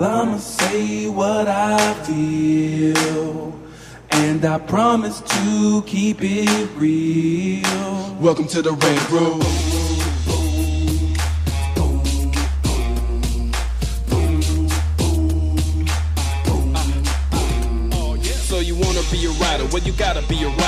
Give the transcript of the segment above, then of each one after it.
I'ma say what I feel. And I promise to keep it real. Welcome to the Red Room. Oh, so you wanna be a rider? Well, you gotta be a rider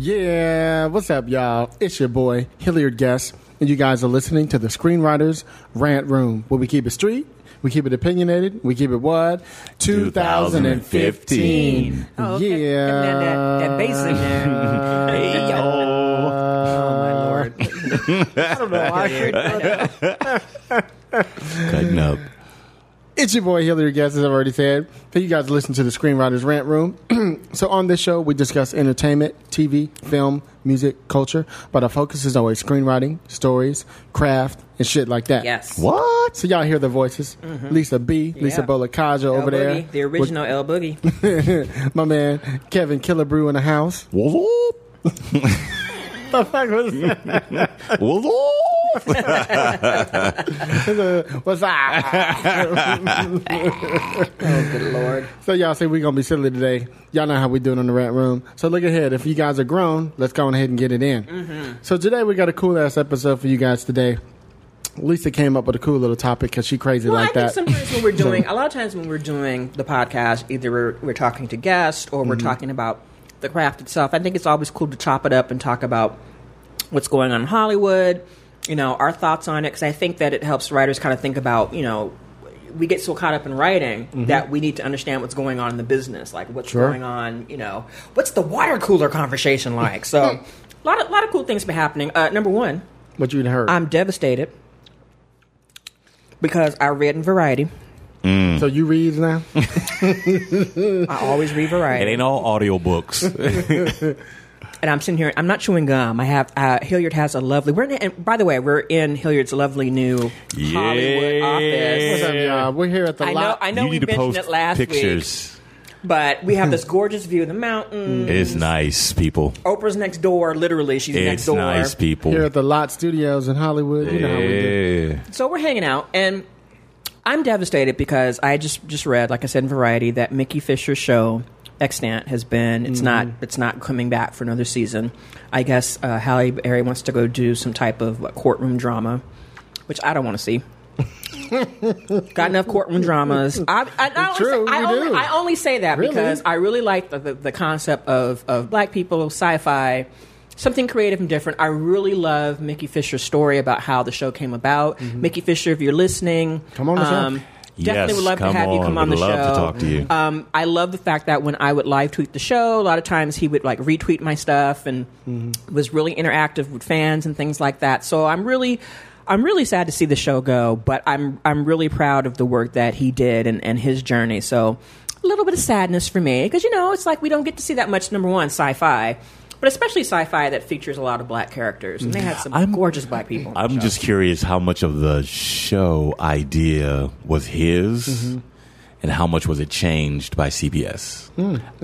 Yeah, what's up, y'all? It's your boy, Hilliard Guest, and you guys are listening to the Screenwriters Rant Room, where we keep it street, we keep it opinionated, we keep it what? 2015. Oh, okay. Yeah. That, that, that bass in there. hey, yo. Oh, my lord. I don't know why. Cutting up. It's your boy Hilliard Guest, as I've already said. For you guys to listen to the Screenwriters Rant Room. so on this show, we discuss entertainment, TV, film, music, culture, but our focus is always screenwriting, stories, craft, and shit like that. Yes. What? So y'all hear the voices. Mm-hmm. Lisa B, Lisa Yeah. Bolekaja El over there. The original El Boogie. My man Kevin Killebrew in the house. What's up? the fuck was that? What's up? What's oh, good lord. So y'all say we're gonna be silly today. Y'all know how we do it on the Rant Room. So look ahead. If you guys are grown, let's go ahead and get it in. Mm-hmm. So today we got a cool ass episode for you guys today. Lisa came up with a cool little topic because she crazy Well, like I that. think sometimes when we're doing, a lot of times when we're doing the podcast, either we're, we're talking to guests or we're Mm-hmm. talking about the craft itself. I think it's always cool to chop it up and talk about what's going on in Hollywood, you know, our thoughts on it, because I think that it helps writers kind of think about, you know, we get so caught up in writing that we need to understand what's going on in the business, like what's Mm-hmm. Sure. going on, you know, what's the water cooler conversation like? So, a lot of lot of cool things been happening. Uh, number one, what you heard? I'm devastated because I read in Variety. So you read now? I always read variety. It ain't all audiobooks. and I'm sitting here. I'm not chewing gum. I have uh, Hilliard has a lovely. We're in, and by the way, we're in Hilliard's lovely new Hollywood office. What's up, y'all? We're here at the I know. lot. I know you we need to mentioned post it last week, pictures. but we have this gorgeous view of the mountains. It's nice, people. Oprah's next door. Literally, she's next It's door. nice, people. here at the Lot Studios in Hollywood. You know how we do. Yeah. So we're hanging out, and I'm devastated because I just just read, like I said in Variety, that Mickey Fisher's show Extant has been it's not it's not coming back for another season. I guess uh, Halle Berry wants to go do some type of uh, courtroom drama, which I don't want to see. Got enough courtroom dramas. I, I, I, true, only, say, I, only. I only say that Really? because I really like the, the, the concept of, of black people, sci-fi, something creative and different. I really love Mickey Fisher's story about how the show came about. Mickey Fisher, if you're listening, Mm-hmm. Come on the show. um, definitely Yes, would love to have you on. come on the show. love to talk to you. Um, I love the fact that when I would live tweet the show, a lot of times he would like retweet my stuff and Mm-hmm. was really interactive with fans and things like that. So I'm really. I'm really sad to see the show go, but I'm I'm really proud of the work that he did and, and his journey. So a little bit of sadness for me because you know it's like we don't get to see that much. Number one, sci-fi, but especially sci-fi that features a lot of black characters, and they had some I'm- gorgeous black people. I'm just curious how much of the show idea was his, Mm-hmm. And how much was it changed by CBS.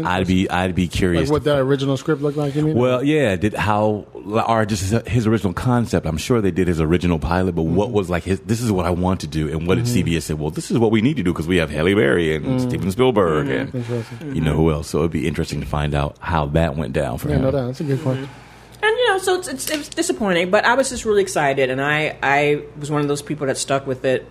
I'd be I'd be curious. Like what that the original script looked like. You mean? Well, yeah, did how or just his, his original concept? I'm sure they did his original pilot, but what Mm-hmm. was like his? This is what I want to do, and what did CBS say? Well, this is what we need to do because we have Halle Berry and Mm-hmm. Steven Spielberg and you know who else. So it'd be interesting to find out how that went down for yeah, him. no doubt. That's a good question. And you know, so it's, it's, it was disappointing, but I was just really excited, and I I was one of those people that stuck with it.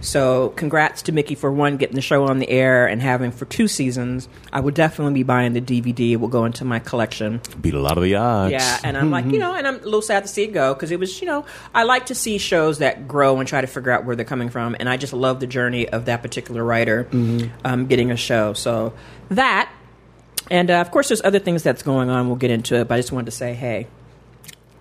So, congrats to Mickey for one getting the show on the air and having for two seasons. I will definitely be buying the DVD. It will go into my collection. Beat a lot of the odds. Yeah, and I'm like, you know, and I'm a little sad to see it go because it was, you know, I like to see shows that grow and try to figure out where they're coming from, and I just love the journey of that particular writer um, getting a show. So that, and uh, of course, there's other things that's going on. We'll get into it, but I just wanted to say, hey,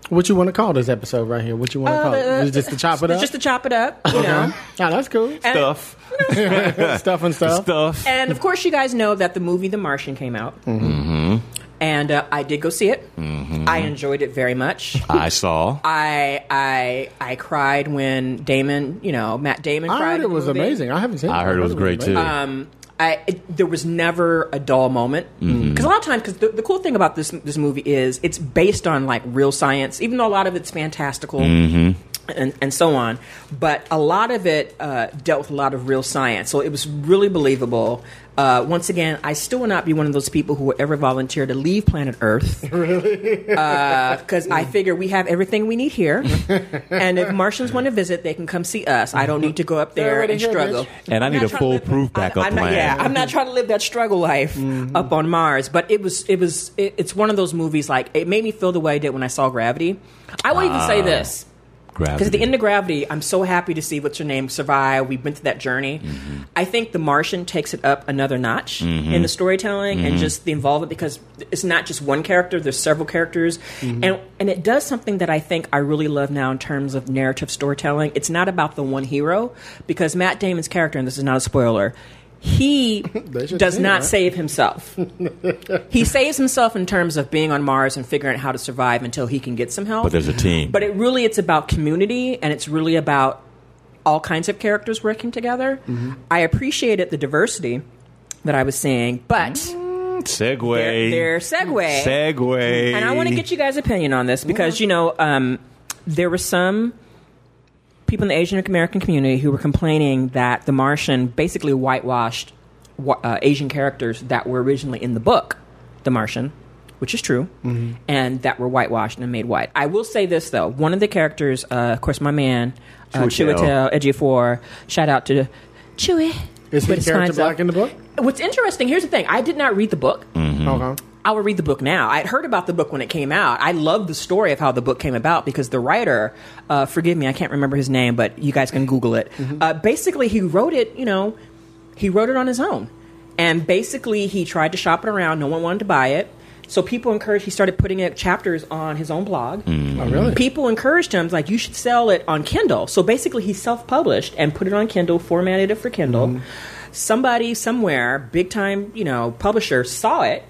What you want to call this episode right here? What you want to Uh, call it? uh, it just to chop it up? just to chop it up, you know. Oh, that's cool. And- Stuff. stuff and stuff. Stuff. And of course, you guys know that the movie The Martian came out. Mm-hmm. And uh, I did go see it. Mm-hmm. I enjoyed it very much. I saw. I I I cried when Damon, you know, Matt Damon I cried. heard it was movie. amazing. I haven't seen it. I heard it was great too. Um, I it, there was never a dull moment. Mm-hmm. Because a lot of times because the, the cool thing about this this movie is it's based on like real science, even though a lot of it's fantastical. Mm-hmm. And, and so on, but a lot of it uh, dealt with a lot of real science, so it was really believable. Uh, once again, I still will not be one of those people who will ever volunteer to leave planet Earth. Really? Because I figure we have everything we need here, and if Martians want to visit, they can come see us. I don't need to go up there and here, struggle. bitch. And I I'm need a trying to live- foolproof I- backup I'm not, plan. Yeah, I'm not trying to live that struggle life up on Mars, but it was it was it, it's one of those movies like it made me feel the way I did when I saw Gravity. I will even say this. Because at the end of Gravity, I'm so happy to see what's your name survive. We've been through that journey. Mm-hmm. I think The Martian takes it up another notch mm-hmm. in the storytelling and mm-hmm. just the involvement because it's not just one character. There's several characters, and and it does something that I think I really love now in terms of narrative storytelling. It's not about the one hero because Matt Damon's character, and this is not a spoiler. He does see not right? save himself. he saves himself in terms of being on Mars and figuring out how to survive until he can get some help. But there's a team. But it really it's about community and it's really about all kinds of characters working together. Mm-hmm. I appreciated the diversity that I was seeing, but Segway. their, their segue. Segway. And I want to get you guys' opinion on this because you know um, there were some people in the Asian American community who were complaining that The Martian basically whitewashed uh, Asian characters that were originally in the book, The Martian, which is true, and that were whitewashed and made white. I will say this though: one of the characters, uh, of course, my man uh, Chiwetel. Ejiofor. Shout out to Chewie. Is his character black in the book? What's interesting? Here's the thing: I did not read the book. Okay. I would read the book now. I'd heard about the book when it came out. I love the story of how the book came about because the writer, uh, forgive me, I can't remember his name, but you guys can Google it. Uh, basically, he wrote it, you know, he wrote it on his own. And basically, he tried to shop it around. No one wanted to buy it. So people encouraged, he started putting it chapters on his own blog. Oh, really? People encouraged him, like, you should sell it on Kindle. So basically, he self published and put it on Kindle, formatted it for Kindle. Somebody somewhere, big time, you know, publisher, saw it,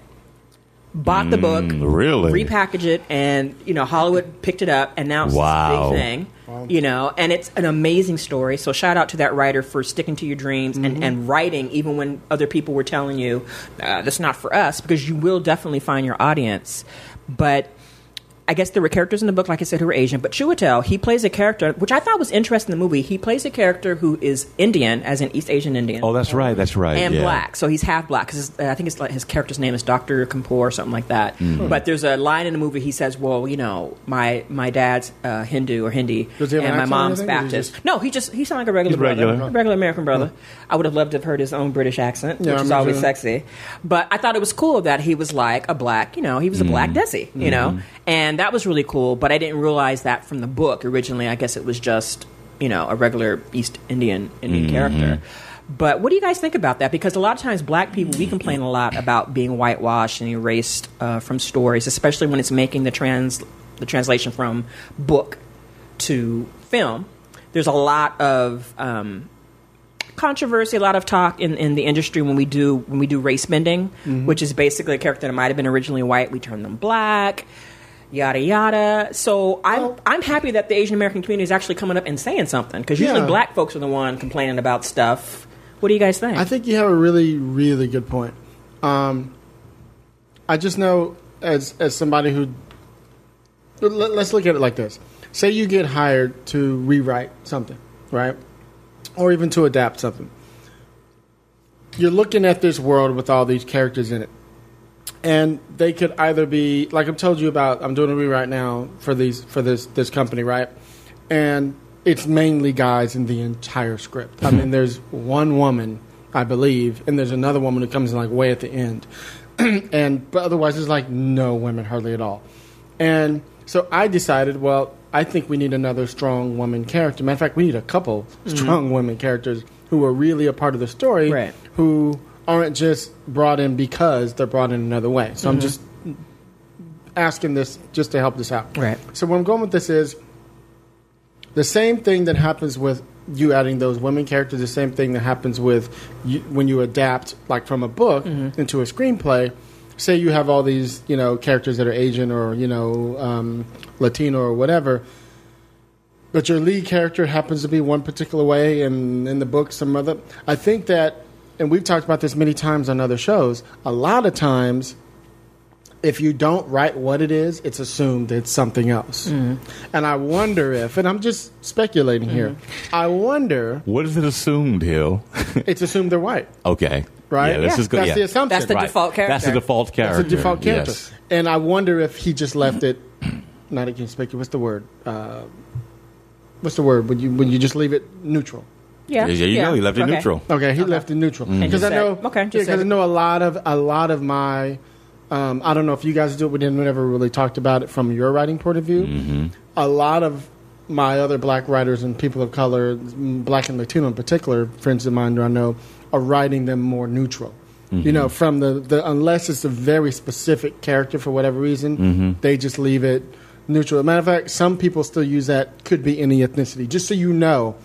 bought the book, really? repackaged it, and you know Hollywood picked it up, and now it's Wow. this big thing. You know, and it's an amazing story. So shout out to that writer for sticking to your dreams and, and writing even when other people were telling you uh, that's not for us, because you will definitely find your audience. But I guess there were characters in the book, like I said, who were Asian. But Chiwetel, he plays a character, which I thought was interesting in the movie. He plays a character who is Indian, as in East Asian Indian Oh, that's right. That's right. and yeah. black. So he's half black because I think it's like his character's name is Doctor Kapoor or something like that. Mm-hmm. But there's a line in the movie he says, "Well, you know, my my dad's uh, Hindu or Hindi, Does he have and an my mom's anything, he Baptist." just- No, he just he sounded like a regular He's brother, regular. a regular American brother. I would have loved to have heard his own British accent, Yeah, which is I'm always sure. sexy. But I thought it was cool that he was like a black, you know, he was a black Desi, you know, and that was really cool. But I didn't realize that from the book originally. I guess it was just you know a regular East Indian Indian character. But what do you guys think about that? Because a lot of times, black people we complain a lot about being whitewashed and erased uh, from stories, especially when it's making the trans the translation from book to film. There's a lot of um, controversy, a lot of talk in, in the industry when we do when we do race bending, which is basically a character that might have been originally white, we turn them black, yada yada. So I'm Well- I'm happy that the Asian American community is actually coming up and saying something because usually Yeah. black folks are the one complaining about stuff. What do you guys think? I think you have a really, really good point. Um, I just know as as somebody who let, let's look at it like this: say you get hired to rewrite something, right, or even to adapt something. You're looking at this world with all these characters in it, and they could either be like I've told you about. I'm doing a rewrite now for these for this this company, right? And it's mainly guys in the entire script. I mean, there's one woman, I believe, and there's another woman who comes in like way at the end, and but otherwise there's like no women hardly at all. And so I decided, well, I think we need another strong woman character. Matter of fact, we need a couple mm-hmm. strong women characters who are really a part of the story, Right. who aren't just brought in because they're brought in another way. So I'm just asking this just to help this out. Right. So where I'm going with this is the same thing that happens with you adding those women characters. The same thing that happens with you, when you adapt, like from a book into a screenplay. Say you have all these, you know, characters that are Asian or you know um, Latino or whatever, but your lead character happens to be one particular way, and in the book some other. I think that, and we've talked about this many times on other shows. A lot of times, if you don't write what it is, it's assumed it's something else. And I wonder if, and I'm just speculating here, I wonder What is it assumed, Hill? it's assumed they're white, okay. right? Yeah, let's just go. That's yeah. the assumption. That's the Right. default character. That's the default character. That's the default character. Yes. And I wonder if he just left it, not inconspicuous, what's the word? Uh, what's the word? When you, when you just leave it neutral. Yeah, There you yeah. go. You left it Okay. neutral. Okay, he left it neutral Mm-hmm. because I know. okay, because said I know a lot of a lot of my. Um, I don't know if you guys do it. We didn't never really talked about it from your writing point of view. Mm-hmm. A lot of my other black writers and people of color, mm, black and Latino in particular, friends of mine who I know, are writing them more neutral. Mm-hmm. You know, from the, the unless it's a very specific character for whatever reason, Mm-hmm. they just leave it neutral. matter of fact, some people still use that could be any ethnicity. Just so you know,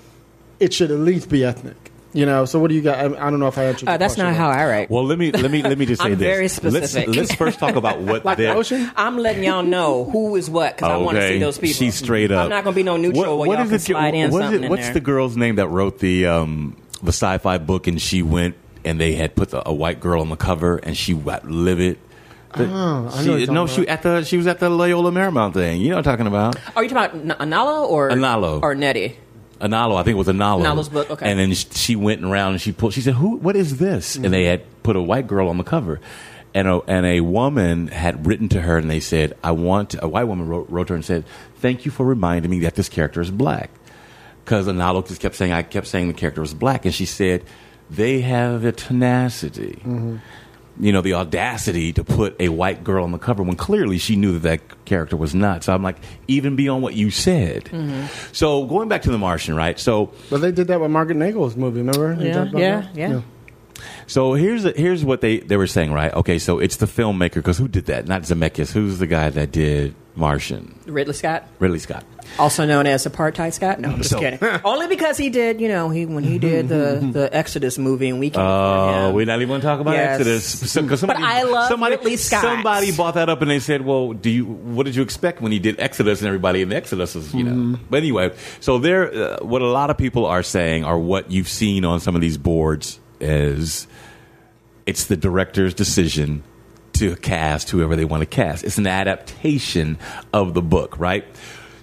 it should at least be ethnic. You know. So what do you got? I, I don't know if I answered. Uh, that's question not how I write. Well, let me let me let me just say I'm this. very Let's- specific. Let's, first talk about what like the they're- ocean. I'm letting y'all know who is what because I want to see those people. She's straight up. I'm not going to be no neutral where what y'all is can it- slide in what is something it- in What's there. the girl's name that wrote the um, the sci-fi book and she went and they had put the, a white girl on the cover and she got livid. The- Oh, I know she, no, she at the she was at the Loyola Marymount thing. You know what I'm talking about? Are you talking about N- Analo or Analo. or Nettie? Analo, I think it was Analo. Analo's book, okay. And then she went around and she pulled. She said, "Who? What is this?" And they had put a white girl on the cover, and a and a woman had written to her, and they said, "I want." A white woman wrote, wrote to her and said, "Thank you for reminding me that this character is black." Because Analo just kept saying, "I kept saying the character was black," and she said, "They have a tenacity." Mm-hmm. You know, the audacity to put a white girl on the cover when clearly she knew that that character was not. So I'm like, even beyond what you said. Mm-hmm. So going back to The Martian, right? So But they did that with Margaret Nagle's movie. Remember? You Yeah, yeah, yeah. so here's here's what they they were saying, right? Okay, so it's the filmmaker because who did that? Not Zemeckis. Who's the guy that did Martian? Ridley Scott, Ridley Scott. also known as Apartheid Scott. No, I'm just So- kidding. Only because he did, you know, he when he did the the Exodus movie and we came for Oh, him. we're not even going to talk about Yes. Exodus. So, 'cause somebody, I love somebody, Ridley Scott. Somebody bought that up and they said, "Well, do you? What did you expect when he did Exodus?" And everybody in Exodus was, you know. But anyway, so there, uh, what a lot of people are saying, or what you've seen on some of these boards, is it's the director's decision to cast whoever they want to cast. It's an adaptation of the book, right?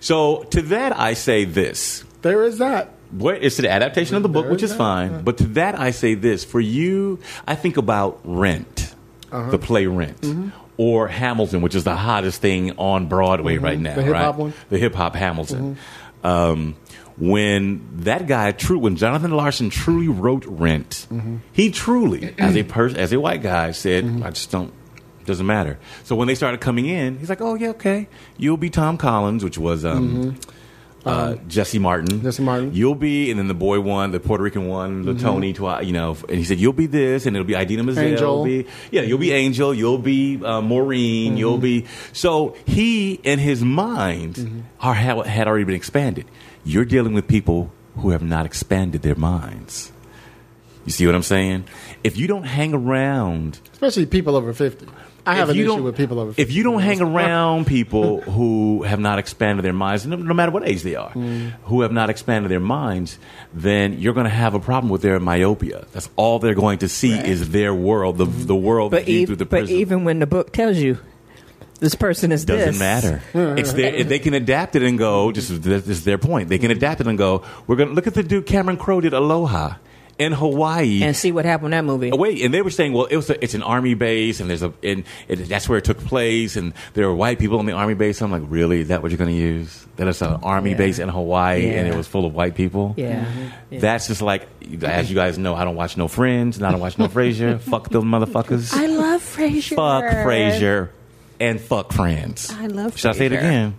So to that, I say this. There is that. What it's an adaptation of the book, There which is that, fine. But to that, I say this: for you, I think about Rent, Uh-huh. the play Rent, Mm-hmm. or Hamilton, which is the hottest thing on Broadway right now. Mm-hmm. The hip-hop right? one? Mm-hmm. the hip hop Hamilton. Um, when that guy, true, when Jonathan Larson truly wrote Rent, Mm-hmm. he truly, as a person, as a white guy, said, "I just don't." Doesn't matter. So when they started coming in, he's like, "Oh yeah, okay. You'll be Tom Collins, which was um, uh, Jesse Martin. Mm-hmm. Jesse Martin. Mm-hmm. You'll be, and then the boy one, the Puerto Rican one, the Tony, twi- you know, and he said, you'll be this, and it'll be Idina Menzel. Angel. Be, yeah, you'll be Angel. You'll be uh, Maureen. You'll be. So he, in his mind, are, had had already been expanded. You're dealing with people who have not expanded their minds. You see what I'm saying? If you don't hang around Especially people over 50. I have if an you issue don't- with people over 50. If you don't hang around people who have not expanded their minds, no, no matter what age they are, Mm. who have not expanded their minds, then you're going to have a problem with their myopia. That's all they're going to see is their world, the, the world but, viewed ev- through the but prism. even when the book tells you this person is doesn't this, matter. it's their, if they can adapt it and go. Just this is their point. They can adapt it and go. We're going to look at the dude Cameron Crowe did Aloha in Hawaii. and see what happened in that movie. Oh, Wait, and they were saying, well, it was a, it's an army base, and there's a and it, that's where it took place, and there were white people on the army base. I'm like, really? Is that what you're going to use? That it's an army Yeah. base in Hawaii, and it was full of white people. Yeah. Mm-hmm. Yeah. That's just like, as you guys know, I don't watch no Friends, and I don't watch no Frasier. fuck those motherfuckers. I love Frasier. fuck Frasier. And fuck Friends. I love Should I say it again?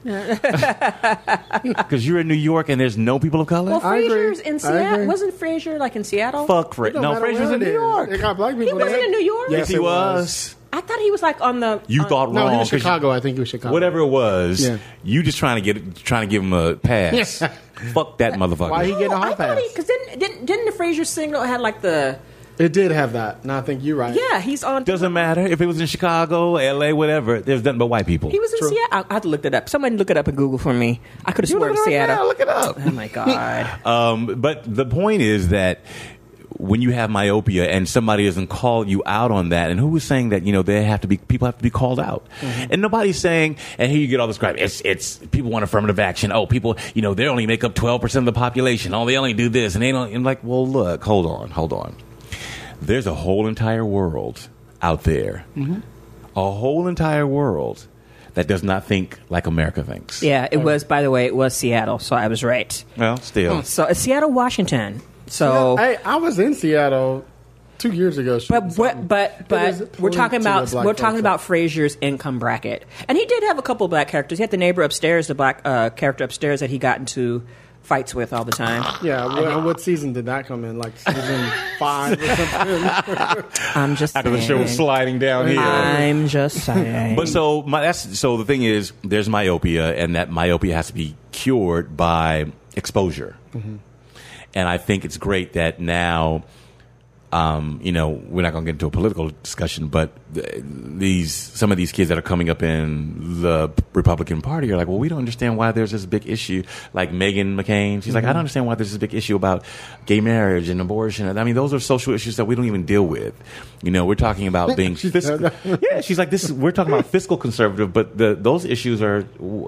Because you're in New York and there's no people of color. Well, I agree. Frasier's in Seattle. agree. Wasn't Frasier like in Seattle? fuck It don't No, matter Frasier's where in it New is. York. They got black people He wasn't there. in New York? Yes, Yes, he it was. I thought he was like on the. You on- thought No, wrong. he was 'cause you- Chicago. I think he was Chicago. whatever it was, Yeah. you just trying to get trying to give him a pass. Yeah. Fuck that motherfucker. Why he getting a hall thought pass? because didn't, didn't didn't the Frasier single had like the It did have that. No, I think you're right. yeah he's on Doesn't matter if it was in Chicago, L.A., whatever. There's nothing but white people. he was in True. Seattle. I, I had to look that up. Somebody look it up in Google for me. I could have sworn it up Seattle. now, look it up. Oh my god. Um, but the point is that when you have myopia and somebody doesn't call you out on that, and who was saying that you know they have to be people have to be called out, and nobody's saying, and here you get all this crap. It's it's people want affirmative action. Oh, people, you know, they only make up twelve percent of the population. Oh, they only do this, and they don't. And like, well, look, hold on, hold on. There's a whole entire world out there, mm-hmm. a whole entire world that does not think like America thinks. yeah, it was. By the way, it was Seattle, so I was right. Well, still. Hmm, so it's Seattle, Washington. So. Hey, I was in Seattle two years ago. shooting But but but we're talking about we're talking folks. about Frasier's income bracket, and he did have a couple black characters. He had the neighbor upstairs, the black uh, character upstairs that he got into fights with all the time. Yeah, what, what season did that come in? Like season five or something? I'm just After the show was sliding down here. I'm just saying. But so my, that's so the thing is, there's myopia, and that myopia has to be cured by exposure. And I think it's great that now, um, you know, we're not going to get into a political discussion, but th- these some of these kids that are coming up in the Republican Party are like, well, we don't understand why there's this big issue. Like Meghan McCain, she's like, I mm-hmm. don't understand why there's this big issue about gay marriage and abortion. I mean, those are social issues that we don't even deal with. You know, we're talking about being fiscal. yeah, she's like, this is we're talking about fiscal conservative, but the those issues are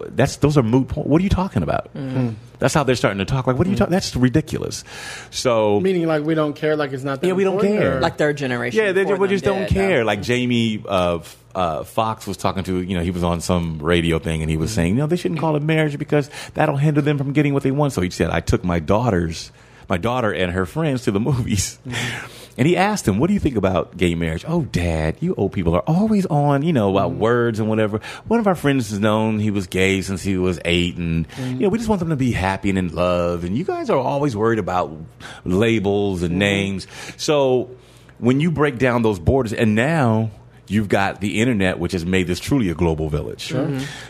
that's those are moot. Point. What are you talking about? Mm-hmm. That's how they're starting to talk. Like, what are you mm-hmm. talking? That's ridiculous. So Meaning, like we don't care. Like it's not. That Yeah, we don't care. or- like third generation. yeah, they before we just don't did, care. Like Jamie uh, F- uh, Foxx was talking to, you know, he was on some radio thing and he was mm-hmm. saying, you know, they shouldn't call it marriage because that'll hinder them from getting what they want. So he said, I took my daughters, my daughter and her friends to the movies. Mm-hmm. And he asked him, "What do you think about gay marriage?" Oh, Dad, you old people are always on, you know, about mm-hmm. words and whatever. One of our friends has known he was gay since he was eight, and you know, we just want them to be happy and in love. And you guys are always worried about labels and names. So when you break down those borders, and now you've got the internet, which has made this truly a global village.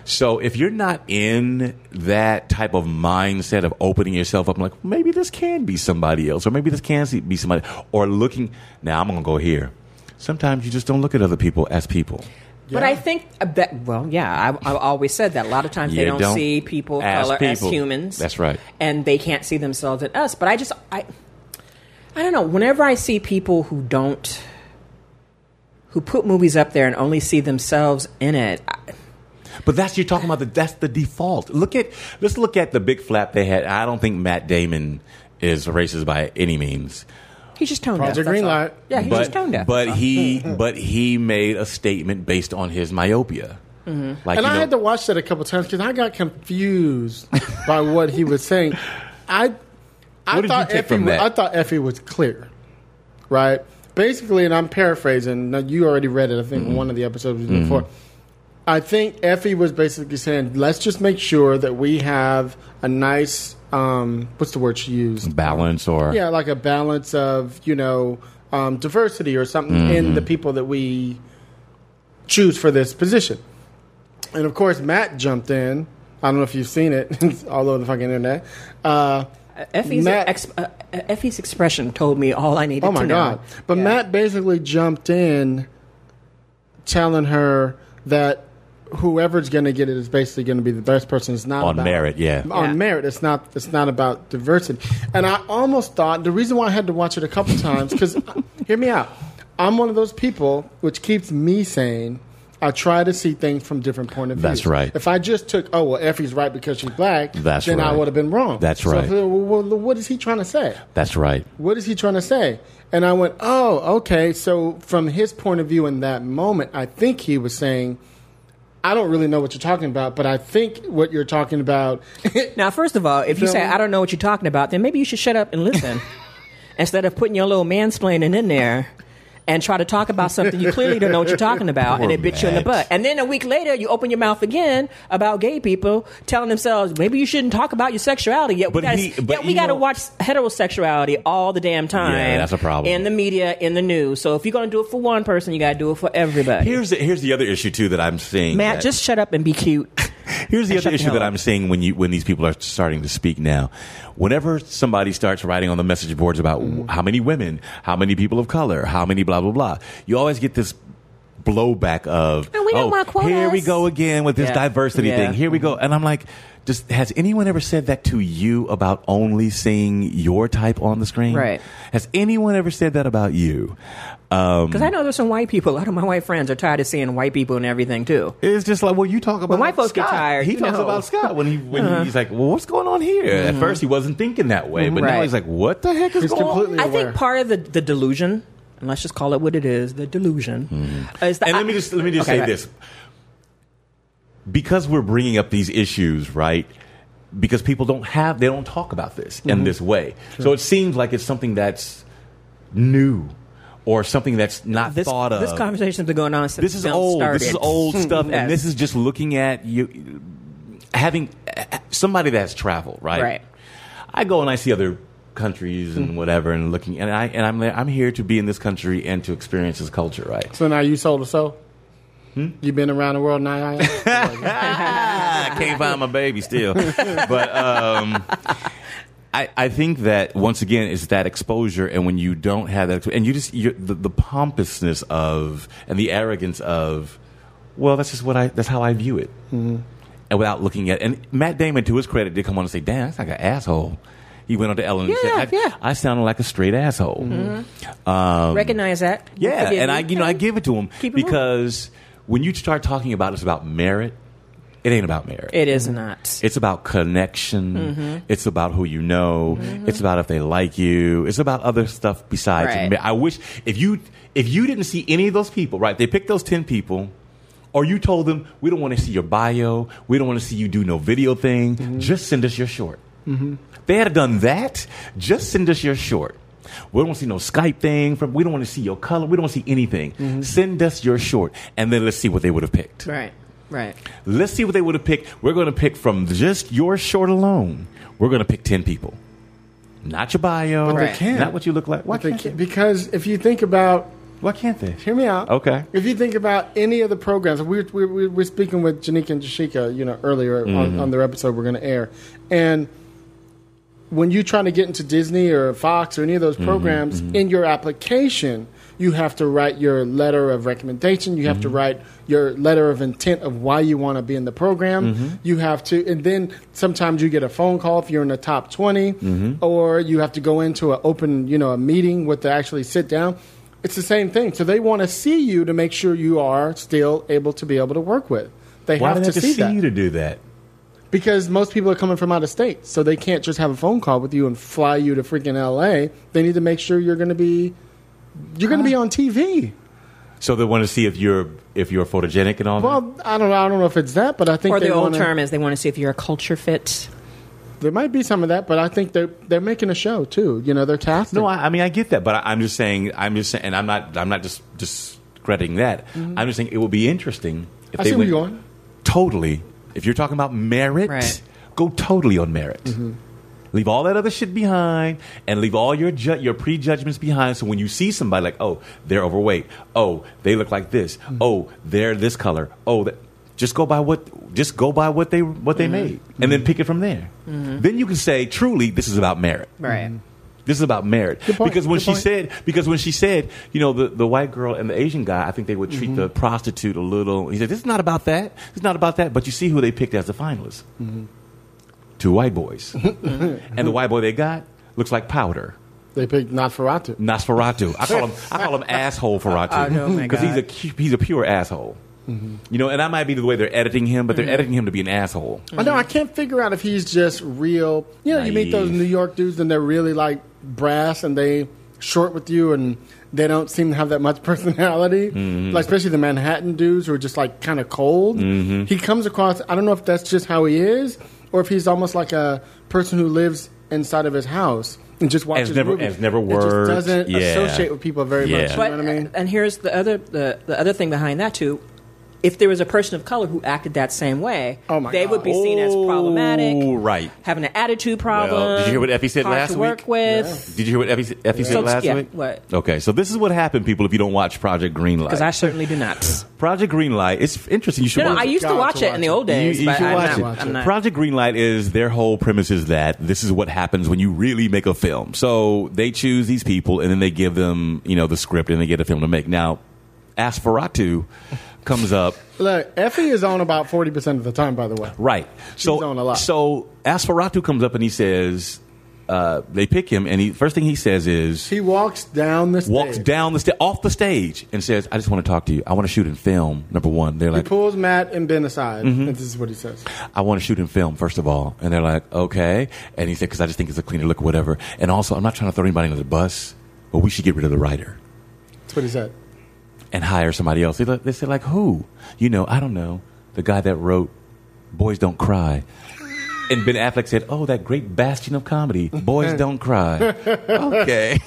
So if you're not in that type of mindset of opening yourself up, like maybe this can be somebody else, or maybe this can be somebody, or looking. Now I'm gonna go here. Sometimes you just don't look at other people as people. But I think uh, that well, yeah, I, I've always said that. A lot of times they don't, don't see people as color as humans. That's right. and they can't see themselves in us. But I just I I don't know. Whenever I see people who don't who put movies up there and only see themselves in it, I, But that's you're talking about. The, that's the default. Look at let's look at the big flap they had. I don't think Matt Damon is racist by any means. he's just tone Project deaf. that's all. Greenlight. Yeah, he's but, just tone deaf. But he but he made a statement based on his myopia. Mm-hmm. Like and I know, had to watch that a couple times because I got confused by what he was saying. I, I What did you thought take Effie. from that? I thought Effie was clear, right? Basically, and I'm paraphrasing. Now, you already read it. I think Mm-hmm. one of the episodes we did before. I think Effie was basically saying, "Let's just make sure that we have a nice, um, what's the word she used? balance or Yeah, like a balance of you know um, diversity or something in the people that we choose for this position. And of course, Matt jumped in. I don't know if you've seen it, all over the fucking internet. Uh, Effie's, Matt- ex, uh, Effie's expression told me all I needed to say. oh my to know. god! But Yeah. Matt basically jumped in, telling her that whoever's going to get it is basically going to be the best person. It's not on about, merit. Yeah. on Yeah. merit. It's not. It's not about diversity. And I almost thought the reason why I had to watch it a couple times because hear me out. I'm one of those people which keeps me saying I try to see things from different point of view. That's right. If I just took, oh well, Effie's right because she's black, That's then I would have been wrong. That's So, right. well, well, what is he trying to say? That's right. What is he trying to say? And I went, oh, okay. So from his point of view in that moment, I think he was saying, I don't really know what you're talking about, but I think what you're talking about. Now, first of all, if you feel say? I don't know what you're talking about, then maybe you should shut up and listen instead of putting your little mansplaining in there and try to talk about something you clearly don't know what you're talking about, and it bit you in the butt. And then a week later, you open your mouth again about gay people, telling themselves maybe you shouldn't talk about your sexuality. Yet we But gotta, he- but yet we got to watch heterosexuality all the damn time. Yeah, that's a problem. in the media, in the news. So if you're going to do it for one person, you got to do it for everybody. Here's the, here's the other issue too that I'm seeing. Matt, that- just shut up and be cute. Here's the And other shut the issue that up. I'm seeing when you when these people are starting to speak now. Whenever somebody starts writing on the message boards about Mm-hmm. how many women, how many people of color, how many blah blah blah, you always get this blowback of No, we don't oh want quotas." here we go again with this Yeah. diversity Yeah. thing. Here we go, and I'm like. Just, has anyone ever said that to you about only seeing your type on the screen? Right. Has anyone ever said that about you? Um, Because I know there's some white people. A lot of my white friends are tired of seeing white people and everything too. It's just like, well, you talk about white folks get Scott. tired, He you talks know. Uh-huh. about Scott when he when he's like, well, what's going on here? At first, he wasn't thinking that way, but now Right. he's like, what the heck is He's going completely- on? I aware. think part of the, the delusion, and let's just call it what it is, the delusion, hmm. uh, is the And let me just let me just Okay, say right. this: because we're bringing up these issues, right? Because people don't have they don't talk about this in Mm-hmm. this way, so it seems like it's something that's new or something that's not This, thought of. this conversation's been going on since this is the film old. started. This is old hmm. stuff, Yes. and this is just looking at you having somebody that's traveled, right? Right. I go and I see other countries and whatever, and looking, and I and I'm I'm here to be in this country and to experience this culture, right? So now you sold a soul. Hmm? You been around the world now? I can't find my baby still, but um, I I think that once again it's that exposure, and when you don't have that, and you just you're, the, the pompousness of and the arrogance of, well, that's just what I that's how I view it, and without looking at and Matt Damon, to his credit, did come on and say, "Damn, that's like an asshole." He went on to Ellen and Yeah, said, I, yeah. I sounded like a straight asshole." Recognize that. Yeah, and. I, you know, I give it to him Keep because when you start talking about it's about merit, it ain't about merit. It is not. It's about connection. Mm-hmm. It's about who you know. It's about if they like you. It's about other stuff besides. Right. I wish if you if you didn't see any of those people, right? They picked those ten people, or you told them we don't want to see your bio. We don't want to see you do no video thing. Mm-hmm. Just send us your short. They had done that. Just send us your short. We don't see no Skype thing. From we don't want to see your color. We don't want to see anything. Mm-hmm. Send us your short, and then let's see what they would have picked. right. Right. Let's see what they would have picked. We're going to pick from just your short alone. We're going to pick 10 people. Not your bio. But they Right. can't. Not what you look like. Why They can't can't- because if you think about Why can't they? Hear me out. Okay. If you think about any of the programs, we we we we're speaking with Janika and Jashika, you know, earlier Mm-hmm. on, on their episode we're going to air, and when you're trying to get into Disney or Fox or any of those Mm-hmm, programs, in your application, you have to write your letter of recommendation. You have to Mm-hmm. write your letter of intent of why you want to be in the program. Mm-hmm. You have to, and then sometimes you get a phone call if you're in the top 20, Mm-hmm. or you have to go into an open, you know, a meeting with to actually sit down. It's the same thing. So they want to see you to make sure you are still able to be able to work with. They Why have do they to have to see see you to do that? Because most people are coming from out of state, so they can't just have a phone call with you and fly you to freaking L.A. They need to make sure you're going to be you're going to be on TV. So they want to see if you're if you're photogenic and all that. Well, I don't know. I don't know if it's that, but I think Or they the old wanna, term is they want to see if you're a culture fit. There might be some of that, but I think they're they're making a show too. You know, they're casting. No, I, I mean I get that, but I, I'm just saying. I'm just saying, and I'm not. I'm not just discrediting that. I'm just saying it would be interesting if Mm-hmm. I they see where went you're going. totally. If you're talking about merit, Right. go totally on merit. Mm-hmm. Leave all that other shit behind, and leave all your ju- your prejudgments behind. So when you see somebody like, oh, they're overweight. Oh, they look like this. Mm-hmm. Oh, they're this color. Oh, that. Just go by what. Just go by what they what they made, and then pick it from there. Then you can say, truly, this is about merit. Right. This is about merit. Good point. Because when Good she point. said, because when she said, you know, the, the white girl and the Asian guy, I think they would treat Mm-hmm. the prostitute a little. He said, this is not about that. It's not about that. But you see who they picked as the finalists. Mm-hmm. Two white boys. and the white boy they got looks like powder. They picked Nosferatu. Nosferatu. I call him. I call him asshole Ferratu. Oh, Because he's a he's a pure asshole. Mm-hmm. You know, and that might be the way they're editing him, but they're mm-hmm. editing him to be an asshole. I know. I can't figure out if he's just real. You know, you meet those New York dudes and they're really like brass and they short with you and they don't seem to have that much personality. Mm-hmm. Like especially the Manhattan dudes who are just like kind of cold. He comes across. I don't know if that's just how he is or if he's almost like a person who lives inside of his house and just watches never- movies. has never It just doesn't Yeah. associate with people very Yeah. much. You But know what I mean? and here's the other the, the other thing behind that too. If there was a person of color who acted that same way, Oh, my they God. would be seen as problematic, Oh, right. having an attitude problem. Well, did you hear what Effie said hard last to work week? with? Did you hear what Effie, Effie So, said last yeah, week? what? Okay, so this is what happened, people, if you don't watch Project Greenlight. Because I certainly do not. Project Greenlight, it's interesting. You should No, no, watch I it. used to watch to it in the old days, you but should I'm, watch not, it. I'm not. Project Greenlight is their whole premise is that this is what happens when you really make a film. So they choose these people and then they give them, you know, the script and they get a film to make. Now, Asfaratu comes up. Look, Effie is on about forty percent of the time. By the way, Right. So, on a lot. so Asfaratu comes up and he says, uh, they pick him and he first thing he says is, he walks down the walks down the sta- off the stage and says, "I just want to talk to you. I want to shoot in film." Number one, they're like He pulls Matt and Ben aside, Mm-hmm. and this is what he says. I want to shoot in film, first of all. And they're like, okay. And he said, because I just think it's a cleaner look or whatever. And also, I'm not trying to throw anybody under the bus, but we should get rid of the writer That's what he said. And hire somebody else. They, they said, like, who? You know, I don't know. The guy that wrote Boys Don't Cry. And Ben Affleck said, oh, that great bastion of comedy, Boys Don't Cry. okay.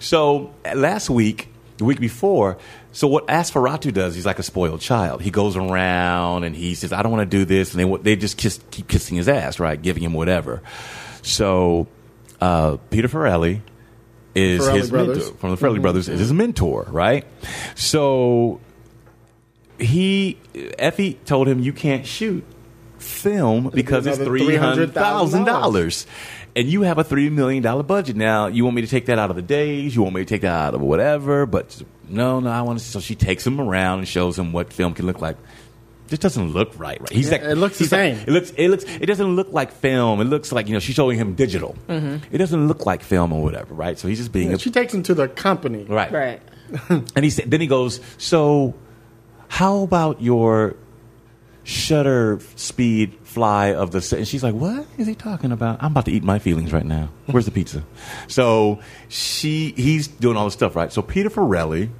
So last week, the week before, so what Asfaratu does, he's like a spoiled child. He goes around and he says, I don't want to do this. And they, they just kiss, keep kissing his ass, right? Giving him whatever. So uh, Peter Farrelly is Farrelly his brothers. mentor, from the Farrelly mm-hmm. brothers, is his mm-hmm. mentor, right? So he, Effie told him, you can't shoot film because it's three hundred thousand 300,000. dollars, and you have a three million dollar budget. Now you want me to take that out of the days, you want me to take that out of whatever, but no, no, I want to. So she takes him around and shows him what film can look like. This doesn't look right, right? He's Yeah, like, it looks the he's like- same. it looks, it looks, it doesn't look like film. It looks like you know she's showing him digital. Mm-hmm. It doesn't look like film or whatever, right? So he's just being a, She takes him to the company. right, Right. and he said, then he goes, so how about your shutter speed fly of the set? And she's like, what is he talking about? I'm about to eat my feelings right now. Where's the pizza? So she, he's doing all this stuff, right? So Peter Farrelly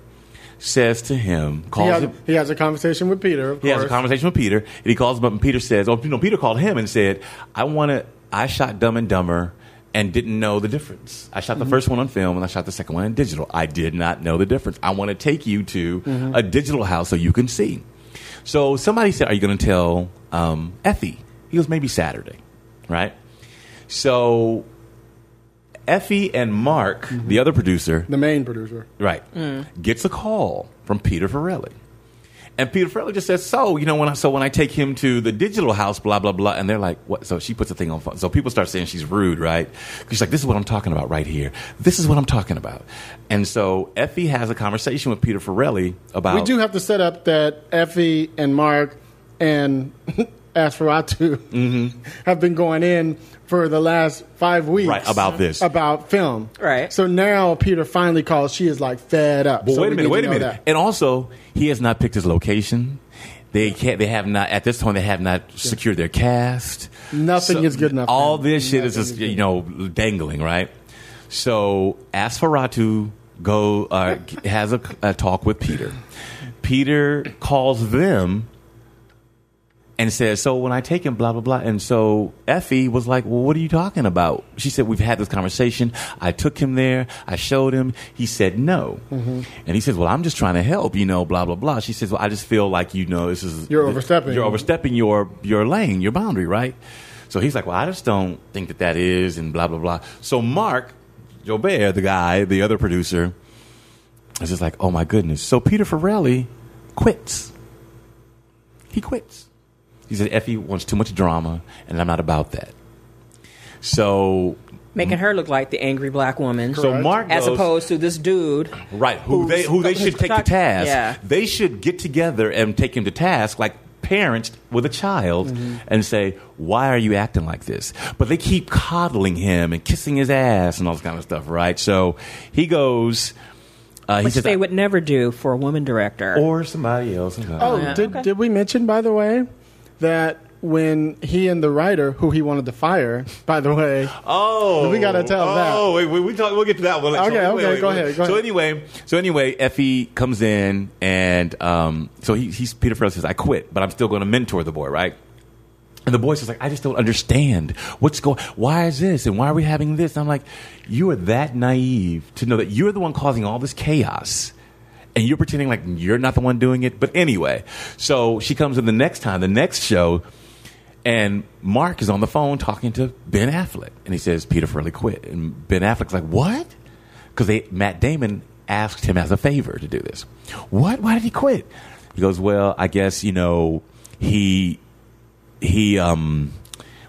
says to him, He calls has, him. he has a conversation with Peter. Of He has a conversation with Peter, and he calls him up, and Peter says, "Oh, you know, Peter called him and said, I want to. I shot Dumb and Dumber." And didn't know the difference. I shot the first one on film and I shot the second one in digital. I did not know the difference. I want to take you to a digital house so you can see. So somebody said, Are you going to tell um, Effie? He goes, Maybe Saturday, right? So Effie and Mark, the other producer, the main producer. Right. Mm. Gets a call from Peter Farrelly. And Peter Farrelly just says, "So you know when I so when I take him to the digital house, blah blah blah," and they're like, "What?" So she puts a thing on. phone. So people start saying she's rude, right? She's like, "This is what I'm talking about right here. This is what I'm talking about." And so Effie has a conversation with Peter Farrelly about. We do have to set up that Effie and Mark and Asfaratu have been going in for the last five weeks. Mm-hmm. Right, about this. About film. Right. So now Peter finally calls. She is like fed up. Well, So wait a minute, wait a minute. that. And also, he has not picked his location. They can't. They have not at this point. They have not secured their cast. Nothing is good enough All him. this shit is just is you know dangling, right? So Asfaratu go uh, has a, a talk with Peter. Peter calls them and says, "So when I take him, blah blah blah." And so Effie was like, "Well, what are you talking about?" She said, "We've had this conversation. I took him there. I showed him. He said no." Mm-hmm. And he says, "Well, I'm just trying to help, you know, blah blah blah." She says, "Well, I just feel like you know this is You're overstepping. You're overstepping your your lane, your boundary, right?" So he's like, "Well, I just don't think that that is," and blah blah blah. So Marc Joubert, the guy, the other producer, is just like, "Oh my goodness!" So Peter Farrelly quits. He quits. He said, Effie wants too much drama, and I'm not about that. So, Making her look like the angry black woman. so Mark as goes, opposed to this dude. right, who they who they should take to task. Yeah. They should get together and take him to task, like parents with a child, and say, "Why are you acting like this?" But they keep coddling him and kissing his ass and all this kind of stuff, right? So he goes. Uh, he Which says, they would never do for a woman director. or somebody else. Oh, Yeah, did, okay. did we mention, by the way, that when he and the writer, who he wanted to fire, by the way, Oh, We gotta tell oh, that. Oh, wait, wait, we talk, we'll get to that one. Okay, okay, go ahead, go so ahead. anyway, so anyway, Effie comes in, and um, so he, he's Peter Farrell says, "I quit, but I'm still going to mentor the boy, right?" And the boy says, "Like, I just don't understand what's going. Why is this, and why are we having this?" And I'm like, "You are that naive to know that you're the one causing all this chaos." And you're pretending like you're not the one doing it. But anyway, so she comes in the next time, the next show, and Mark is on the phone talking to Ben Affleck, and he says Peter Farrelly quit, and Ben Affleck's like, "What?" Because Matt Damon asked him as a favor to do this. What? Why did he quit? He goes, "Well, I guess you know he he um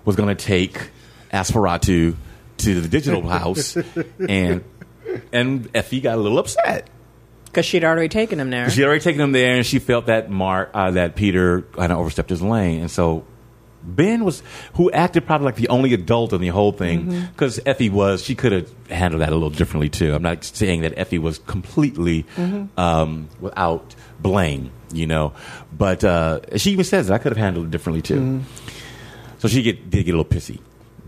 was going to take Asperatu to the digital house, and and Effie got a little upset." Because she'd already taken him there. She had already taken him there, and she felt that Mark, uh, that Peter kind of overstepped his lane, and so Ben was, who acted probably like the only adult in the whole thing, because Effie was, she could have handled that a little differently too. I'm not saying that Effie was completely um, without blame, you know, but uh, she even says that I could have handled it differently too. So she get, did get a little pissy,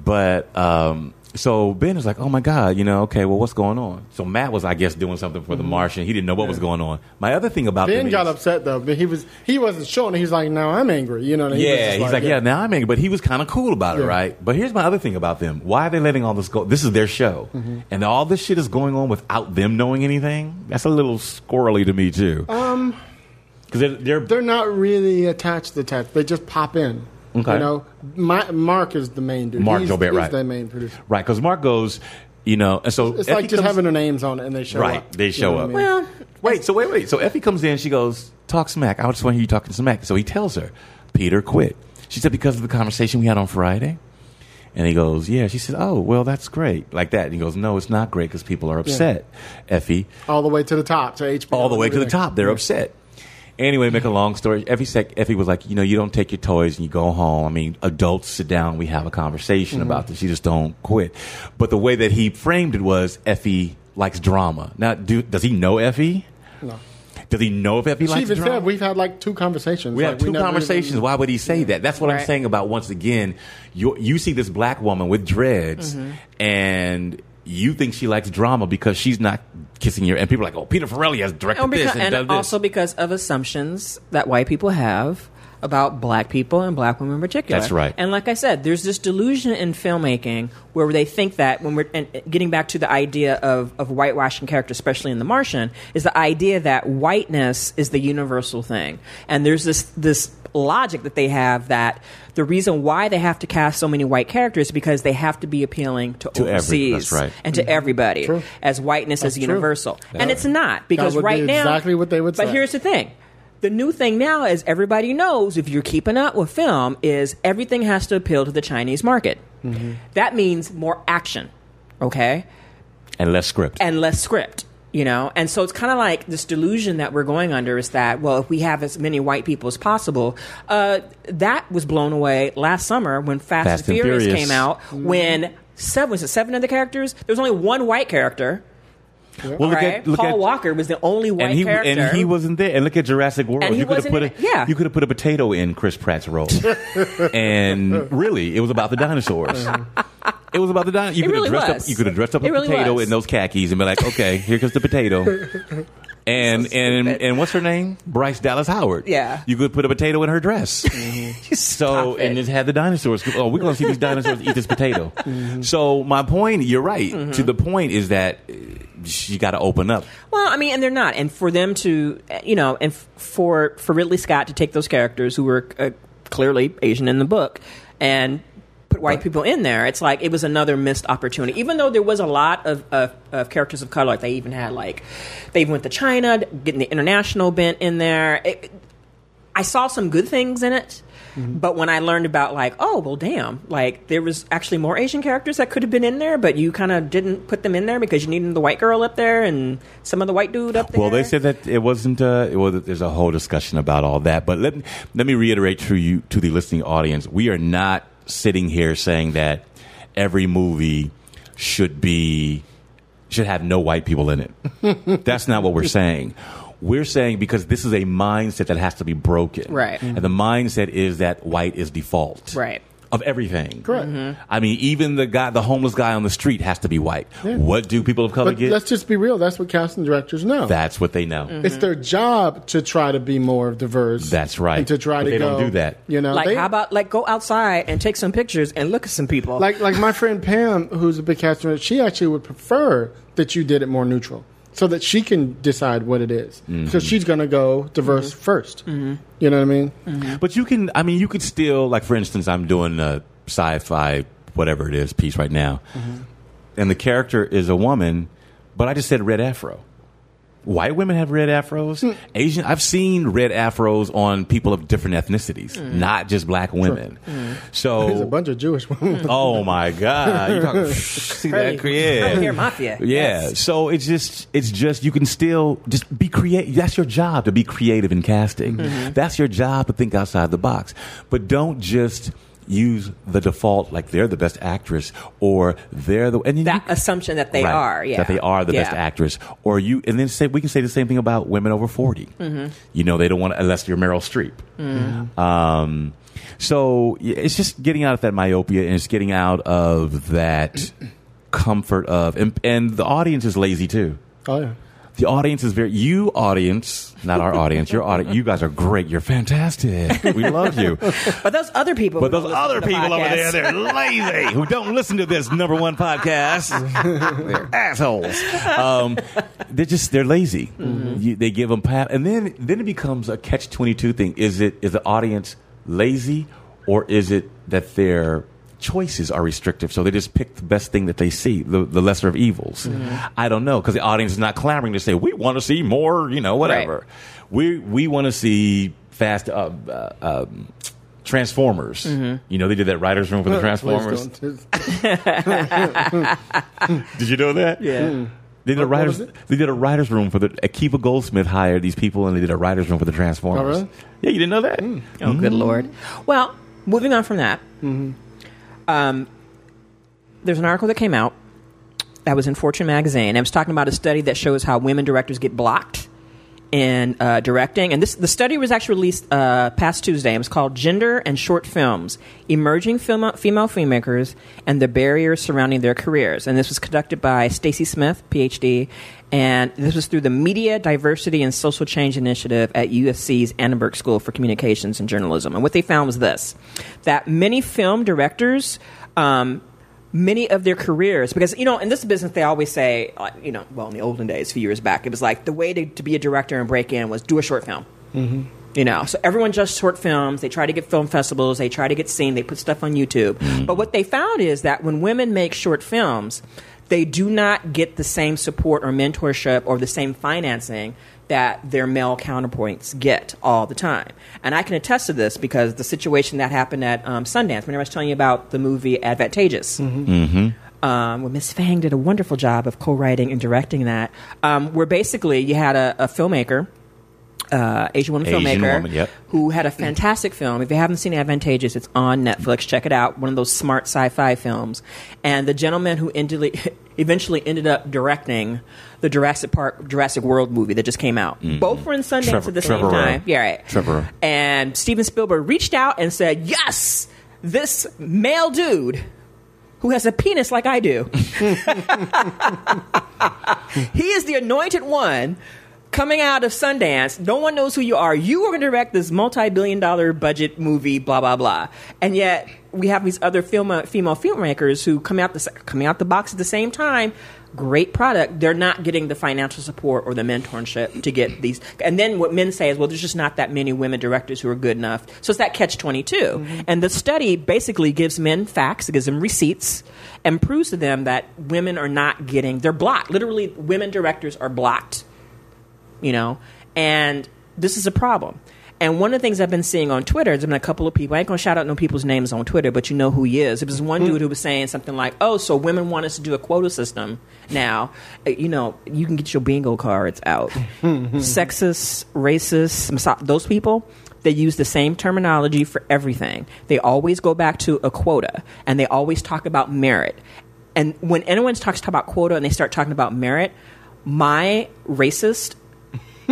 but. Um, so Ben is like, "Oh my God, you know, okay, well, what's going on?" So Matt was, I guess, doing something for the Martian. He didn't know what was going on. My other thing about Ben them got is- upset though, but he was he wasn't showing. it. He's like, "No, I'm angry." You know? and he was yeah, just he's like, yeah, now I'm angry, but he was kind of cool about it, Yeah. right? But here's my other thing about them: why are they letting all this go? This is their show, Mm-hmm. and all this shit is going on without them knowing anything. That's a little squirrely to me too. Um, because they're, they're, They're not really attached. to Attached. They just pop in. Okay. You know, My, Marc is the main dude. Marc he's, Joubert, he's right. the main producer. right. Because Marc goes, you know, and so It's Effie like just comes- having their names on it and they show Right, up. they You show know what I up. mean? well, Wait, so wait, wait. So Effie comes in. She goes, "Talk smack." I just want to hear you talking smack. So he tells her, "Peter quit." She said, "Because of the conversation we had on Friday." And he goes, "Yeah." She said, "Oh, well, that's great." Like that. And he goes, "No, it's not great because people are upset." Effie, all the way to the top to HBO. all the way to the top. They're upset. Anyway, make a long story, Effie, sec, Effie was like, you know, you don't take your toys and you go home. I mean, adults sit down, we have a conversation Mm-hmm. about this. You just don't quit. But the way that he framed it was Effie likes drama. Now, do, does he know Effie? No. Does he know if Effie She likes even drama? said we've had like two conversations. we like, have two never conversations. even- Why would he say that? That's what I'm saying about once again, you you see this black woman with dreads, Mm-hmm. and you think she likes drama because she's not kissing your. And people are like, oh, Peter Farrelly has directed Oh, because, this and, and does this. also because of assumptions that white people have about black people and black women in particular. That's right. And like I said, there's this delusion in filmmaking where they think that when we're and getting back to the idea of, of whitewashing characters, especially in The Martian, is the idea that whiteness is the universal thing. And there's this this logic that they have that the reason why they have to cast so many white characters is because they have to be appealing to, To every- overseas that's right. and to everybody True. as whiteness That's is true. universal. And it's not because would be right now exactly what they would But say. here's the thing. The new thing now is everybody knows if you're keeping up with film is everything has to appeal to the Chinese market. Mm-hmm. That means more action, okay? and less script. And less script, you know? And so it's kind of like this delusion that we're going under is that, well, if we have as many white people as possible, uh, that was blown away last summer when Fast, Fast and and Furious, Furious. came out, when seven, was it seven other characters? There was only one white character. well, look right? Paul Walker was the only white and he character. and he wasn't there. And look at Jurassic World. And he you could have wasn't put a. Yeah. you could have put a potato in Chris Pratt's role. and really, it was about the dinosaurs. It was about the dinosaurs. You could really have dressed was. up. You could have dressed up It a really potato was. in those khakis and be like, okay, here comes the potato. And and and what's her name? Bryce Dallas Howard. Yeah. you could put a potato in her dress. So Stop and it. just had the dinosaurs. Oh, we're going to see these dinosaurs eat this potato. So my point, you're right. To the point is that uh, she got to open up. Well, I mean, and they're not. And for them to, you know, and for for Ridley Scott to take those characters who were uh, clearly Asian in the book and put white people in there, it's like it was another missed opportunity. Even though there was a lot of, of, of characters of color, like they even had like they went to China, getting the international bent in there. It, I saw some good things in it. But when I learned about like, oh well, damn, like there was actually more Asian characters that could have been in there, but you kind of didn't put them in there because you needed the white girl up there and some of the white dude up there. Well, they said that it wasn't. Uh, well, there's a whole discussion about all that. But let let me reiterate to you to the listening audience: we are not sitting here saying that every movie should be should have no white people in it. That's not what we're saying. We're saying because this is a mindset that has to be broken. Right. And the mindset is that white is default. Right. Of everything. Correct. Mm-hmm. I mean, even the guy, the homeless guy on the street has to be white. What do people of color But get? let's just be real. That's what casting directors know. That's what they know. It's mm-hmm. their job to try to be more diverse. That's right. And to try But to they go. don't do that. You know, like they- how about like go outside and take some pictures and look at some people. like like my friend Pam, who's a big casting director, she actually would prefer that you did it more neutral. So that she can decide what it is. Mm-hmm. Because she's going to go diverse 1st Mm-hmm. You know what I mean? But you can, I mean, you could still, like, for instance, I'm doing a sci fi, whatever it is, piece right now. And the character is a woman, but I just said red afro. White women have red afros. Hmm. Asian, I've seen red afros on people of different ethnicities, hmm. not just black women. Hmm. So There's a bunch of Jewish women. Oh my God! You're talking, see that? Yeah. Hair mafia. Yeah. Yes. So it's just it's just you can still just be creative. That's your job to be creative in casting. Mm-hmm. That's your job to think outside the box. But don't just use the default like they're the best actress or they're the and then That you- assumption that they Right. are, yeah. that they are the best actress or you and then say we can say the same thing about women over 40 Mm-hmm. you know they don't want to unless you're Meryl Streep um, so it's just getting out of that myopia and it's getting out of that comfort of and, and the audience is lazy too oh, yeah. The audience is very you audience not our audience your audience you guys are great you're fantastic we love you But those other people, but those other the people over there, they're lazy, who don't listen to this number one podcast. they're assholes. Um, they're just they're lazy. You, they give them pat, and then then it becomes a catch twenty two thing. Is it is the audience lazy, or is it that their choices are restrictive, so they just pick the best thing that they see, the, the lesser of evils. I don't know because the audience is not clamoring to say we want to see more, you know, whatever. We we want to see fast. Uh, uh, um, Transformers. You know, they did that writers' room for the Transformers. Please don't. Did you know that? Yeah. They did a What- what writers. They did a writers' room for the. Akiva Goldsman hired these people, and they did a writers' room for the Transformers. Oh, really? Hmm. Yeah, you didn't know that? Oh, good lord. Well, moving on from that, um, there's an article that came out that was in Fortune magazine. It was talking about a study that shows how women directors get blocked in uh, directing. And this the study was actually released uh, past Tuesday. It was called "Gender and Short Films: Emerging Female Filmmakers and the Barriers Surrounding Their Careers." And this was conducted by Stacy Smith, PhD, and this was through the Media Diversity and Social Change Initiative at USC's Annenberg School for Communications and Journalism. And what they found was this: that many film directors. Um, many of their careers because you know in this business they always say uh, you know well in the olden days a few years back it was like the way to, to be a director and break in was do a short film mm-hmm. you know so everyone does short films they try to get film festivals they try to get seen they put stuff on youtube but what they found is that when women make short films they do not get the same support or mentorship or the same financing that their male counterpoints get all the time. And I can attest to this because the situation that happened at um, Sundance, when I was telling you about the movie Advantageous, um, where Miss Phang did a wonderful job of co-writing and directing that, um, where basically you had a, a filmmaker, uh, Asian woman Asian filmmaker, woman, yep. who had a fantastic film. If you haven't seen Advantageous, it's on Netflix. Check it out. One of those smart sci-fi films. And the gentleman who ended, eventually ended up directing the Jurassic Park, Jurassic World movie that just came out. Both were in Sundance Mm-hmm. Trevor- at the Trevor same time. Yeah, right. Trevor And Steven Spielberg reached out and said, "Yes, this male dude." Who has a penis like I do? he is the anointed one coming out of Sundance. No one knows who you are. You are going to direct this multi-billion dollar budget movie, blah blah blah. And yet we have these other film uh, female filmmakers who come out the coming out the box at the same time. Great product. They're not getting the financial support or the mentorship to get these. And then what men say is, well, there's just not that many women directors who are good enough. So it's that catch 22. Mm-hmm. And the study basically gives men facts, it gives them receipts, and proves to them that women are not getting, they're blocked. Literally, women directors are blocked you know, and this is a problem. And one of the things I've been seeing on Twitter, there's been a couple of people. I ain't gonna shout out no people's names on Twitter, but you know who he is. It was one dude who was saying something like, "Oh, so women want us to do a quota system now? Uh, You know, you can get your bingo cards out. Sexist, racist, miso- those people." They use the same terminology for everything. They always go back to a quota, and they always talk about merit. And when anyone talks about quota and they start talking about merit, my racist,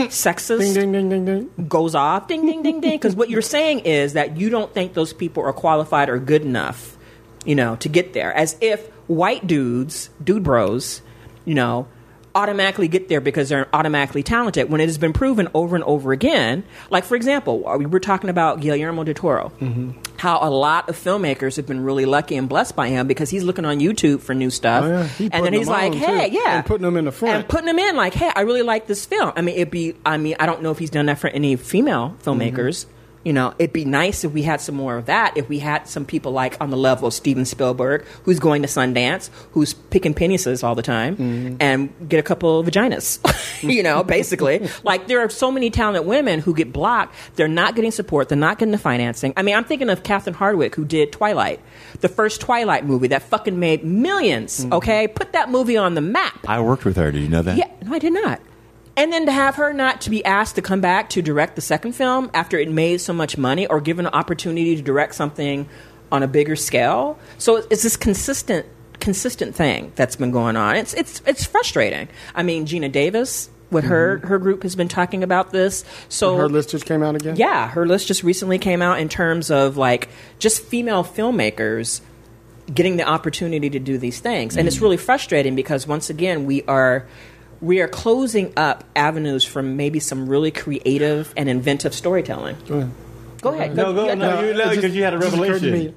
sexist Ding, ding, ding, ding, ding. goes off. Ding ding ding ding. Because what you're saying is that you don't think those people are qualified or good enough you know to get there. As if white dudes dude bros you know automatically get there because they're automatically talented when it has been proven over and over again. Like, for example, we were talking about Guillermo del Toro. Mm-hmm. How a lot of filmmakers have been really lucky and blessed by him because he's looking on YouTube for new stuff, Oh, yeah. And then he's like, "Hey, too, yeah," and putting them in the front. and putting them in like, "Hey, I really like this film." I mean, it'd be. I mean, I don't know if he's done that for any female filmmakers. Mm-hmm. You know, it'd be nice if we had some more of that. If we had some people like on the level of Steven Spielberg, who's going to Sundance, who's picking penises all the time, Mm-hmm. and get a couple of vaginas. you know, basically, like there are so many talented women who get blocked. They're not getting support. They're not getting the financing. I mean, I'm thinking of Catherine Hardwicke, who did Twilight, the first Twilight movie that fucking made 1000000s Mm-hmm. Okay, put that movie on the map. I worked with her. Did you know that? Yeah, no, I did not. And then to have her not to be asked to come back to direct the second film after it made so much money, or given an opportunity to direct something on a bigger scale. So it's this consistent, consistent thing that's been going on. It's it's it's frustrating. I mean, Geena Davis with her mm-hmm. her group has been talking about this. So Her list just came out again. yeah, her list just recently came out in terms of like just female filmmakers getting the opportunity to do these things. And it's mm. really frustrating because once again we are we are closing up avenues from maybe some really creative and inventive storytelling. Go ahead. No, go, yeah, no, you, it no, just- because you had a it just occurred to revelation.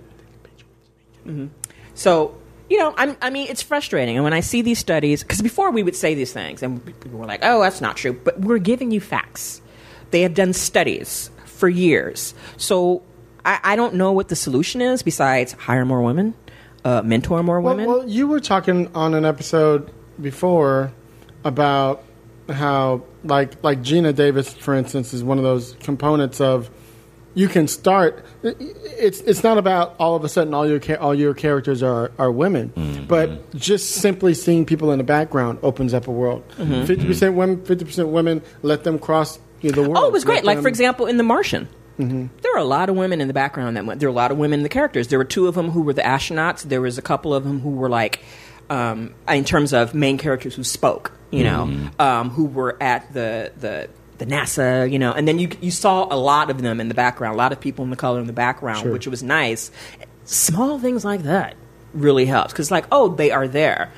me. So, you know, I'm, I mean, it's frustrating. And when I see these studies, because before we would say these things and people were like, oh, that's not true. But we're giving you facts. They have done studies for years. So I, I don't know what the solution is besides hire more women, uh, mentor more Well, women. well, you were talking on an episode before about how, like, like Geena Davis, for instance, is one of those components of you can start. It's it's not about all of a sudden all your all your characters are are women, Mm-hmm. but just simply seeing people in the background opens up a world. Mm-hmm. 50 percent women, fifty percent women. Let them cross the world. Oh, it was great. Let Like, them- for example, in The Martian, there were a lot of women in the background that went. There were a lot of women in the characters. There were two of them who were the astronauts. There was a couple of them who were like, um, in terms of main characters who spoke, you know, um, who were at the the the NASA, you know, and then you you saw a lot of them in the background. A lot of people in the color in the background, Sure. which was nice. Small things like that really helps because, like, oh, they are there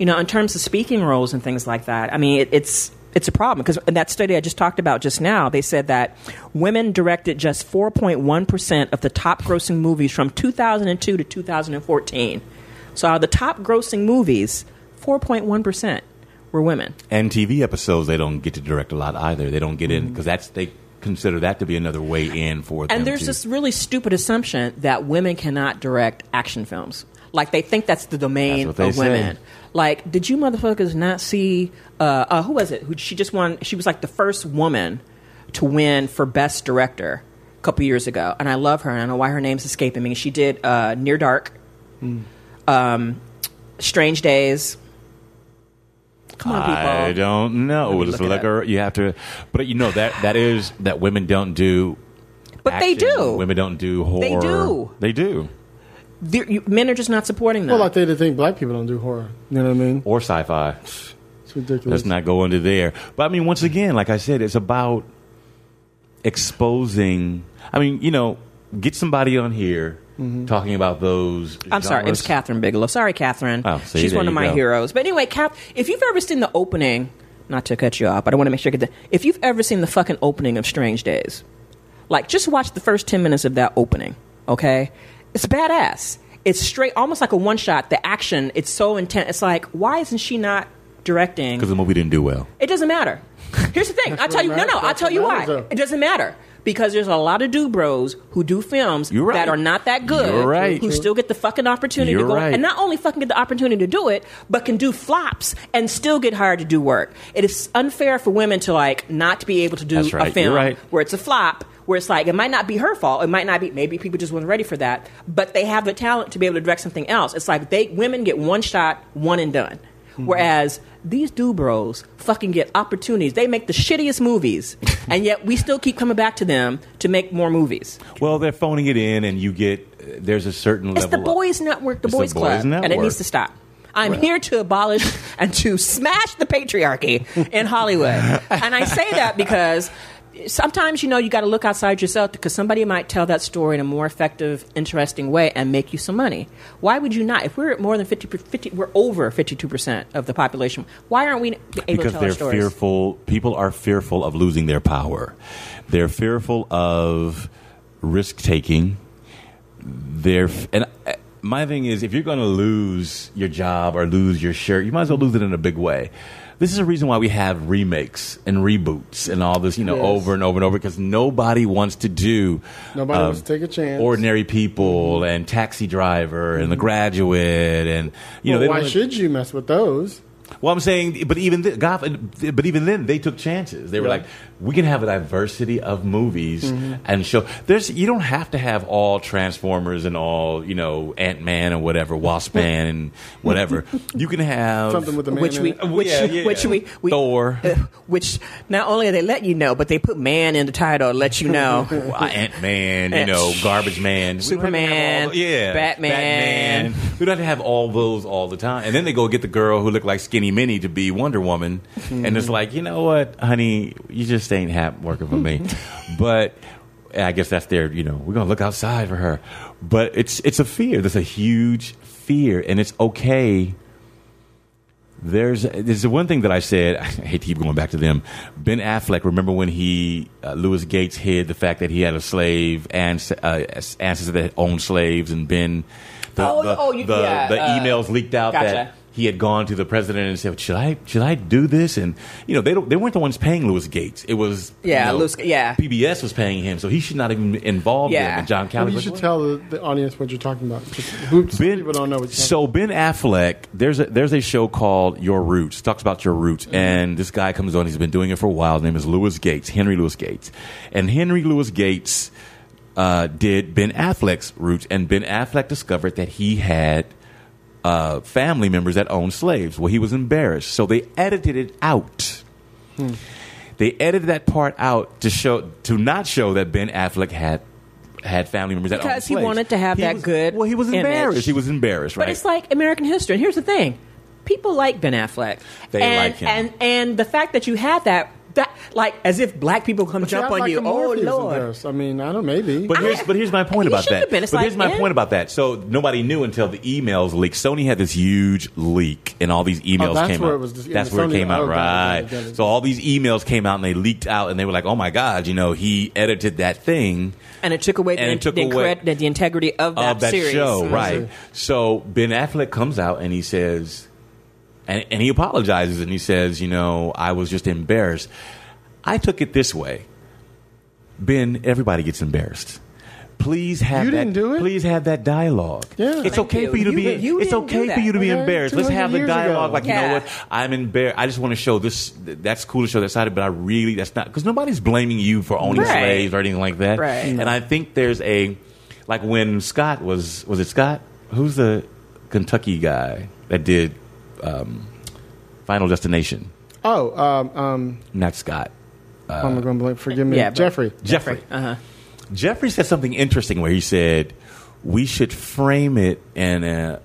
you know, in terms of speaking roles and things like that, I mean, it, it's it's a problem because in that study I just talked about just now, they said that women directed just 4.1 percent of the top grossing movies from 2002 to 2014. So out of the top grossing movies, 4.1 percent were women. And TV episodes, they don't get to direct a lot either. They don't get in because that's they consider that to be another way in for them. And there's to- this really stupid assumption that women cannot direct action films. Like they think that's the domain That's of women. say. Like, did you motherfuckers not see? Uh, uh, who was it? Who she just won? She was like the first woman to win for best director a couple years ago, and I love her. and I don't know why her name's escaping me. She did uh, Near Dark, um, Strange Days. Come on, people. I don't know. Let me It's look it like up. a- you have to, but you know that that is that women don't do. But they do. Women don't do horror. They do. They do. You- men are just not supporting them. Well, like they didn't think black people don't do horror. You know what I mean? Or sci-fi. It's ridiculous. Let's not go into there. But I mean, once again, like I said, it's about exposing. I mean, you know, get somebody on here Mm-hmm. talking about those. I'm sorry, it was. Kathryn Bigelow. Sorry, Catherine. Oh, see, She's one of my go. heroes. But anyway, Cap, if you've ever seen the opening, not to cut you off, but I want to make sure I get the. If you've ever seen the fucking opening of Strange Days, like just watch the first 10 minutes of that opening, okay? It's badass. It's straight, almost like a one shot. The action, it's so intense. It's like, why isn't she not directing? because the movie didn't do well. It doesn't matter. Here's the thing. I'll tell you. No, no. I'll tell you why. It doesn't matter because there's a lot of dude bros who do films right. that are not that good. Right. Who still get the fucking opportunity You're to go right. and not only fucking get the opportunity to do it, but can do flops and still get hired to do work. It is unfair for women to like not be able to do a film right. where it's a flop. Where it's like it might not be her fault, it might not be. Maybe people just weren't ready for that, but they have the talent to be able to direct something else. It's like they women get one shot, one and done. Mm-hmm. Whereas these dubros fucking get opportunities. They make the shittiest movies, and yet we still keep coming back to them to make more movies. Well, they're phoning it in, and you get uh, there's a certain It's the level. of- boys' network, the It's the boys' club, boys' and it needs to stop. I'm here to abolish and to smash the patriarchy in Hollywood, and I say that because sometimes you know you got to look outside yourself because somebody might tell that story in a more effective, interesting way and make you some money. Why would you not? If we're at more than 50, 50 we're over fifty-two percent of the population. Why aren't we able because to tell they're our stories? fearful. People are fearful of losing their power. They're fearful of risk taking. They're and uh, my thing is, if you're going to lose your job or lose your shirt, you might as well lose it in a big way. This is a reason why we have remakes and reboots and all this, you know, Yes. over and over and over because nobody wants to do. Nobody um, wants to take a chance. Ordinary people and Taxi Driver and The Graduate and you know Well, they why should you mess with those? well, I'm saying, but even th- God, but even then, they took chances. They were Yeah. like, we can have a diversity of movies and show. There's you don't have to have all Transformers and all you know Ant Man and whatever Wasp Man and whatever. You can have Something with the man which in we, it. which, Yeah, yeah. which we, we Thor. uh, which not only are they let you know, but they put man in the title, to let you know. Ant Man, you know, Garbage Man, We don't have to have Superman, all- yeah, Batman. Batman. We don't have to have all those all the time. And then they go get the girl who looked like Skinny Minnie to be Wonder Woman, and it's like, you know what, honey, you just ain't hap- working for me. but I guess that's their, you know, we're gonna look outside for her. But it's it's a fear. There's a huge fear, and it's okay. There's there's the one thing that I said. I hate to keep going back to them. Ben Affleck. Remember when he uh, Louis Gates hid the fact that he had a slave and uh, ancestors that owned slaves, and Ben. The, Oh, the, oh, you- the, yeah, the uh, emails leaked out gotcha. that he had gone to the president and said, "Should I should I do this?" And you know they don't, they weren't the ones paying Louis Gates. It was Yeah, you know, Louis- yeah. PBS was paying him, so he should not even involve Yeah. them. And John Well, Calloway. you should like, tell the, the audience what you're talking about. Just, who, Ben, people don't know what you're talking so Ben Affleck, there's a there's a show called Your Roots. Talks about your roots, Mm-hmm. and this guy comes on. He's been doing it for a while. His name is Louis Gates, Henry Louis Gates, and Henry Louis Gates uh, did Ben Affleck's roots, and Ben Affleck discovered that he had uh, family members that owned slaves. Well, he was embarrassed, so they edited it out. Hmm. They edited that part out to show to not show that Ben Affleck had. Had family members that owned Because he slaves. wanted to have He that was- good Well, he was image. embarrassed. He was embarrassed, right? But it's like American history. And here's the thing: people like Ben Affleck. They and, like him. and and the fact that you had that that like as if black people come about. jump on like you. Oh Morpheus Lord. this. I mean, I don't maybe. But here's but here's my point He about that. have been. It's But like, here's my man. point about that. So nobody knew until the emails leaked. Sony had this huge leak, and all these emails Oh, that's came where out. it was just- that's yeah, where it came out, oh, got it, got right? it, got it. So all these emails came out, and they leaked out, and they were like, "Oh my God, you know, he edited that thing." And it took away And the, it took the, away- incred- the integrity of that, of that series. show, right? So Ben Affleck comes out and he says, and, and he apologizes and he says, you know, I was just embarrassed. I took it this way, Ben. Everybody gets embarrassed. Please have You that. didn't do it? Please have that dialogue. Yeah. it's Thank okay you. for you to You be. you it's okay for you to be Okay, embarrassed. Let's have the dialogue. ago. Like you know what? I'm embarrassed. I just want to show this. That's cool to show that side, but I really that's not because nobody's blaming you for owning Right. slaves or anything like that. Right. And I think there's a like when Scott was was it Scott? Who's the Kentucky guy that did um, Final Destination? oh, um, um, Not Scott. I'm going to blank. Forgive me, Yeah, but- Jeffrey. Jeffrey. Uh huh. Jeffrey said something interesting where he said we should frame it in a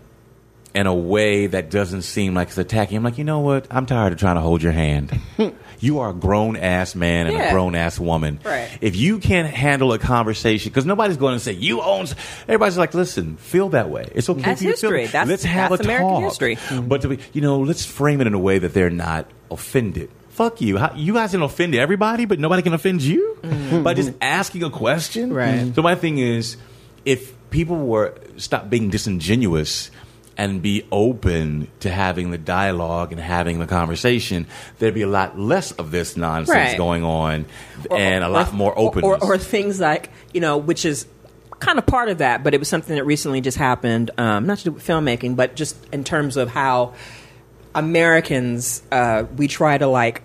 in a way that doesn't seem like it's attacking. I'm like, you know what? I'm tired of trying to hold your hand. you are a grown ass man and a grown ass woman. Right. If you can't handle a conversation, because nobody's going to say you own. Everybody's like, listen, feel that way. It's okay. That's for you to feel history. That's- let's have that's a American talk. history. But to be, you know, let's frame it in a way that they're not offended. Fuck you. How, you guys can offend everybody, but nobody can offend you mm-hmm. by just asking a question. Right. So my thing is, if people were stop being disingenuous and be open to having the dialogue and having the conversation, there'd be a lot less of this nonsense Right. going on and a lot more or- openness. Or, or things like, you know, which is kind of part of that, but it was something that recently just happened, um, not to do with filmmaking, but just in terms of how Americans, uh, we try to like.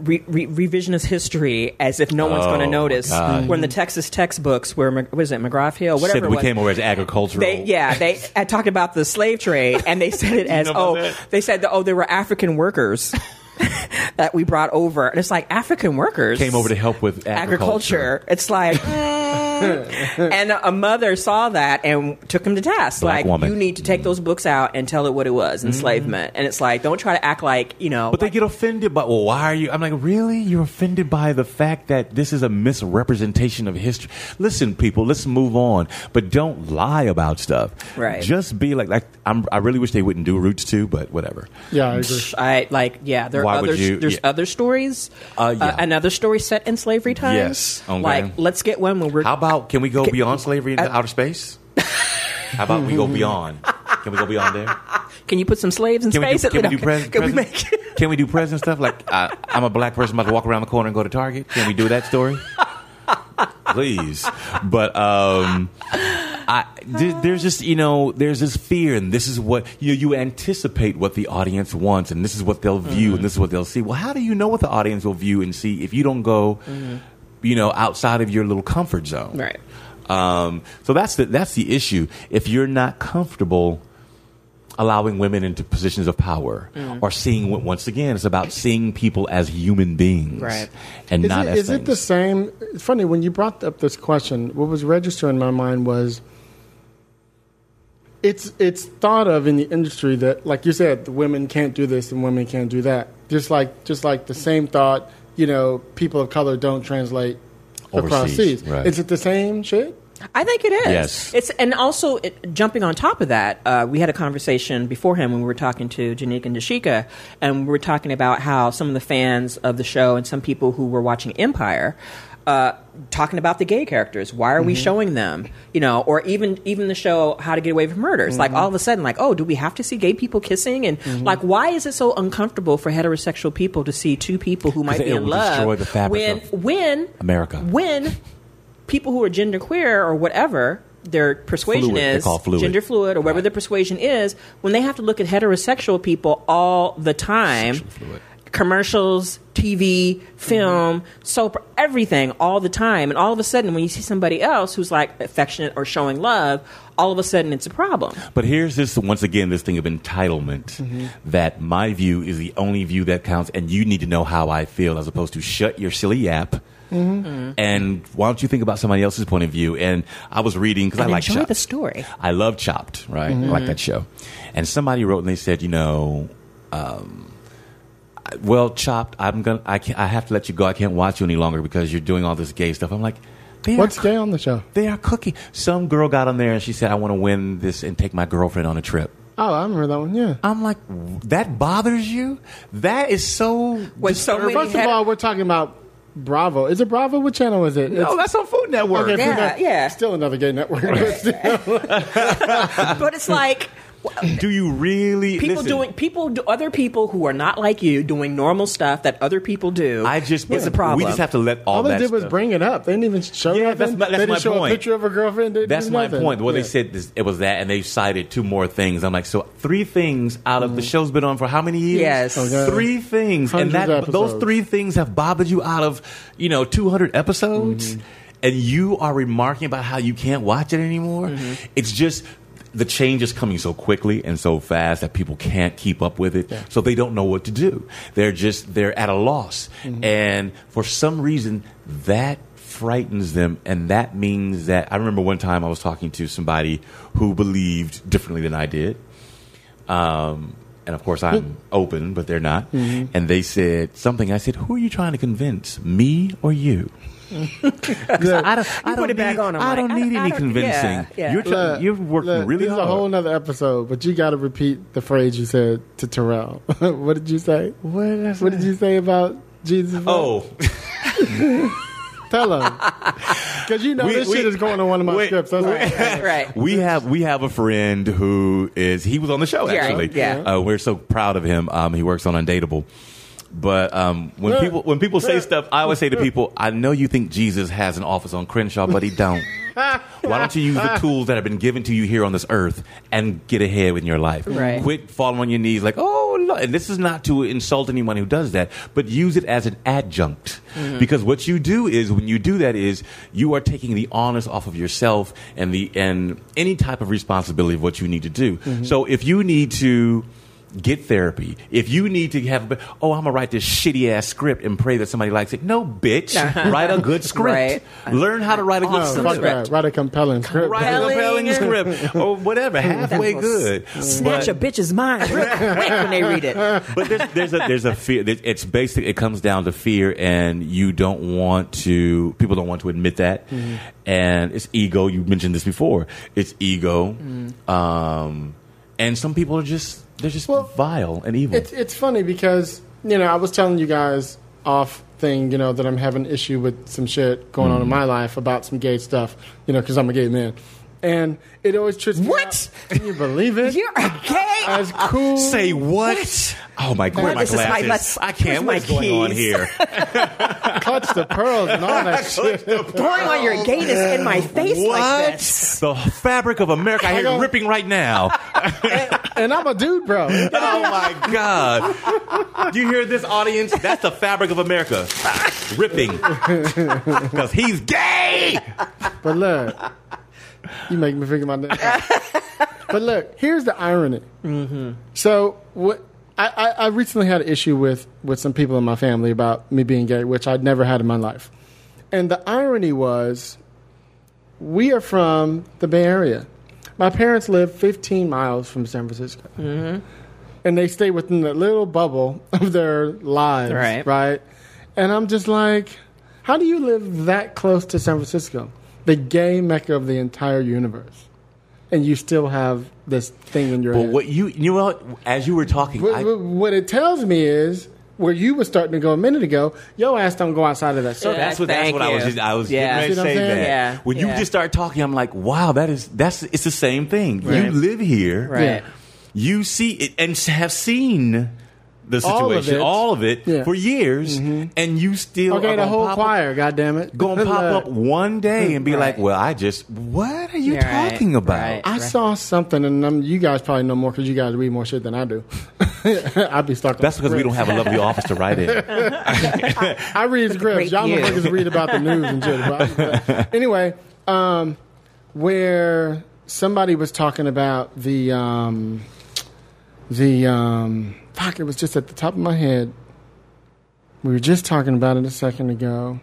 Re- re- revisionist history as if no one's Oh, going to my notice. God. When the Texas textbooks were, Mc- what is it, McGraw Hill, whatever Said it we was. came over as agricultural. They, yeah, they I talked about the slave trade, and they said it as know about oh, that? they said that, oh, there were African workers that we brought over, and it's like African workers came over to help with agriculture. agriculture. It's like mm, and a mother saw that and took him to task. Black like, woman. you need to take those books out and tell it what it was enslavement. And it's like, don't try to act like, you know. But they like- get offended by, well, why are you? I'm like, really? You're offended by the fact that this is a misrepresentation of history? Listen, people, let's move on. But don't lie about stuff. Right. Just be like, like I'm, I really wish they wouldn't do Roots too, but whatever. Yeah, I agree. I like yeah. There are Why would other you- there's yeah. other stories. Uh, yeah. another story set in slavery times. Yes, okay. Like let's get one when we're How about, can we go Can- beyond slavery into I- outer space? How about we go beyond? Can we go beyond there? Can you put some slaves in Can we do, space? can we do pres- can we present- make Can we do present stuff? Like, uh, I'm a black person about to walk around the corner and go to Target. Can we do that story? Please. But, um, I, there, there's just, you know, there's this fear, and this is what, you know, you anticipate what the audience wants, and this is what they'll view, and this is what they'll see. Well, how do you know what the audience will view and see if you don't go, you know, outside of your little comfort zone? right? Um, so that's the that's the issue. If you're not comfortable allowing women into positions of power, Mm. or seeing once again, it's about seeing people as human beings, Right. And Is, not it, as is it the same? It's funny when you brought up this question. What was registering in my mind was it's it's thought of in the industry that, like you said, the women can't do this and women can't do that. Just like just like the same thought, you know, people of color don't translate across Overseas, seas. right. Is it the same shit? I think it is. Yes. It's and also it, jumping on top of that, uh, we had a conversation beforehand when we were talking to Janique and Dashika, and we were talking about how some of the fans of the show and some people who were watching Empire. Uh, talking about the gay characters, why are we mm-hmm. showing them? You know, or even even the show How to Get Away with Murder. It's like mm-hmm. all of a sudden, like, oh, do we have to see gay people kissing? And mm-hmm. like, why is it so uncomfortable for heterosexual people to see two people who might be in love destroy the fabric when when America. when people who are gender queer or whatever their persuasion Fluid. Is fluid. gender fluid or whatever Right. their persuasion is when they have to look at heterosexual people all the time. Commercials tv film soap everything all the time and all of a sudden when you see somebody else who's like affectionate or showing love all of a sudden it's a problem But here's this once again this thing of entitlement Mm-hmm. that my view is the only view that counts, and you need to know how I feel as opposed to shut your silly yap. Mm-hmm. And why don't you think about somebody else's point of view? And I was reading because I like enjoy Chopped. the story I love Chopped, right? I like that show. And somebody wrote and they said, you know, um, well, Chopped, I'm gonna, I can't, I have to let you go. I can't watch you any longer because you're doing all this gay stuff. I'm like, they are What's gay on the show? they are cooking. Some girl got on there and she said, I want to win this and take my girlfriend on a trip. Oh, I remember that one. Yeah. I'm like, that bothers you? That is so. When so many First of had- all, we're talking about Bravo. Is it Bravo? What channel is it? No, that's on Food Network. okay. Yeah, Food Net- yeah. Still another gay network. but still. but it's like Do you really people listen, doing people do, other people who are not like you doing normal stuff that other people do I just is a problem We just have to let all, All they that did was stuff- bring it up. They didn't even show Yeah, nothing. that's my- that's they didn't my show point. a picture of a girlfriend. They That's my nothing. point. Well, Yeah. they said this, it was that, and they cited two more things. I'm like, so three things out of the mm. show's been on for how many years? Yes. Oh, okay. three things, and that of those three things have bothered you out of you know 200 episodes, mm-hmm. and you are remarking about how you can't watch it anymore. Mm-hmm. It's just. The change is coming so quickly and so fast that people can't keep up with it, so they don't know what to do. They're just they're at a loss, mm-hmm. and for some reason that frightens them. And that means that i remember one time i was talking to somebody who believed differently than i did. Um, and of course i'm mm-hmm. open but they're not. Mm-hmm. And they said something. I said who are you trying to convince me or you 'Cause I don't, I don't it back need, on 'em, I don't I need don't- I any don't- convincing. yeah, yeah. You're, try, Look, you're working look, really this hard. is a whole other episode, but you got to repeat the phrase you said to Terrell. what did you say? what did I What did you say about Jesus? Oh, tell him because you know We- this we- shit is going on one of my wait, scripts. I was like, right we have we have a friend who is he was on the show Yeah, actually. yeah. Uh, we're so proud of him. Um, he works on Undateable. But um, when people when people say stuff, I always say to people, I know you think Jesus has an office on Crenshaw, but he don't. Why don't you use the tools that have been given to you here on this earth and get ahead in your life? Right. Quit falling on your knees like, oh, look. and this is not to insult anyone who does that, but use it as an adjunct. Because what you do is when you do that is you are taking the onus off of yourself and the and any type of responsibility of what you need to do. So if you need to get therapy. If you need to have, oh, I'm gonna write this shitty ass script and pray that somebody likes it. No, bitch, write a good script. Right. Learn how to write a good No, script. fuck that. Write a compelling script. Write a compelling script or whatever, halfway good. Snatch But- a bitch's mind real quick when they read it. but there's, there's a there's a fear. It's basic. It comes down to fear, and you don't want to. People don't want to admit that, Mm-hmm. and it's ego. You mentioned this before. It's ego, Mm-hmm. um, and some people are just they're just Well, vile and evil. It's it's funny because you know I was telling you guys off thing you know that I'm having an issue with some shit going on in mm-hmm. my life about some gay stuff you know because I'm a gay man, and it always trips me What? out. Can you believe it? You're a gay. As cool. Say what? Oh my god, my This is my- glasses! let's- I can't. What's my going on here? clutch the pearls and all that shit. Throwing on your gayness in my face like what? this. The fabric of America I hear don't- ripping right now. And I'm a dude, bro. oh my God. Do you hear this audience? That's the fabric of America. Ripping. Because he's gay. But look, you make me figure my name. but look, here's the irony. Mm-hmm. So what? I, I, I recently had an issue with, with some people in my family about me being gay, which I'd never had in my life. And the irony was, we are from the Bay Area. My parents live 15 miles from San Francisco. Mm-hmm. And they stay within that little bubble of their lives, Right. right? And I'm just like, how do you live that close to San Francisco, the gay mecca of the entire universe, and you still have this thing in your But head? what you, you know what? As you were talking, What, I, what- what it tells me is where you were starting to go a minute ago. Yo, ass don't go outside of that circle. that's what, that's Thank what I was you. just, I was Yeah. getting ready to what I'm say saying? that. Yeah, When you yeah. just start talking, I'm like, wow, that is, that's, it's the same thing. Right. You live here. Right. Yeah. You see it and have seen the All of situation, it. all of it, Yeah. for years, and you still Okay, are the whole pop up- choir. God damn it, gonna pop up one day and be Right. like, "Well, I just what are you Yeah, right, talking about?" right. I saw something, and um, you guys probably know more because you guys read more shit than I do. I'd be stuck. That's because we don't have a lovely office to write in. I read scripts. Great Y'all you. motherfuckers read about the news and shit. But anyway, um, where somebody was talking about the um, the um, fuck, it was just at the top of my head. We were just talking about it a second ago.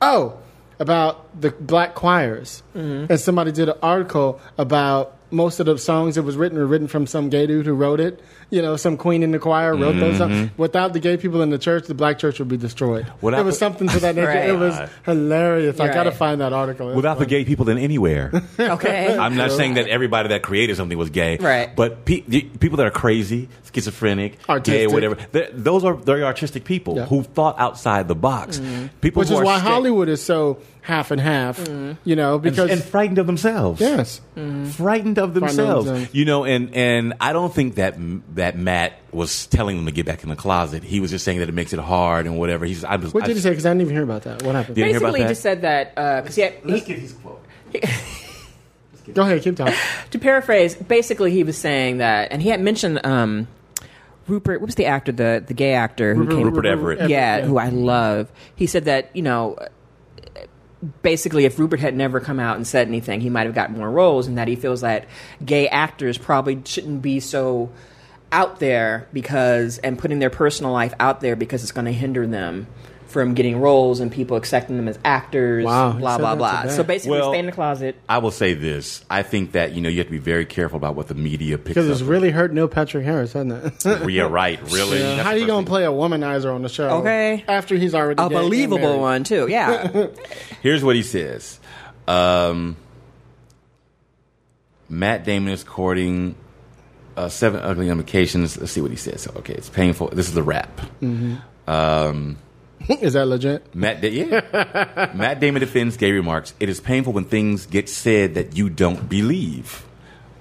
Oh, about the black choirs, and somebody did an article about most of the songs that was written were written from some gay dude who wrote it. You know, some queen in the choir wrote those songs. Mm-hmm. Without the gay people in the church, the black church would be destroyed. What it I- was something to that nature. Right. It was hilarious. I You're got to find that article. It's Without the gay people in anywhere. Okay. I'm not saying that everybody that created something was gay, Right. But pe- the people that are crazy, schizophrenic, gay, Artistic. whatever, they're- those are very artistic people Yeah. who thought outside the box. Mm-hmm. People which who is are why sta- Hollywood is so half and half. Mm-hmm. You know, because and frightened of themselves. yes, mm-hmm. frightened of themselves. themselves. You know, and and I don't think that that Matt was telling them to get back in the closet. He was just saying that it makes it hard and whatever. He's I was. what I, did he say? Because I didn't even hear about that. What happened? Yeah. about Basically, he just said that uh, because he, had- he, get his quote. Go ahead, keep talking. to paraphrase, basically he was saying that, and he had mentioned um, Rupert. What was the actor, the the gay actor who came? Rupert Everett. Yeah, who I love. He said that you know, basically, if Rupert had never come out and said anything, he might have gotten more roles, and that he feels that gay actors probably shouldn't be so out there because and putting their personal life out there because it's going to hinder them from getting roles and people accepting them as actors. Wow, blah blah blah. So basically, Well, stay in the closet. I will say this. I think that you know you have to be very careful about what the media picks Because it's up. really hurt Neil Patrick Harris, hasn't it? yeah, right. Really. Yeah, How the you gonna thing. play a womanizer on the show? Okay. after he's already A gay believable married? one too. Yeah. Here's what he says. Um, Matt Damon is courting uh, seven ugly implications. Let's see what he says. Okay, it's painful. This is the rap. Um, Is that legit? Matt, da- yeah. Matt Damon defends gay remarks. It is painful when things get said that you don't believe.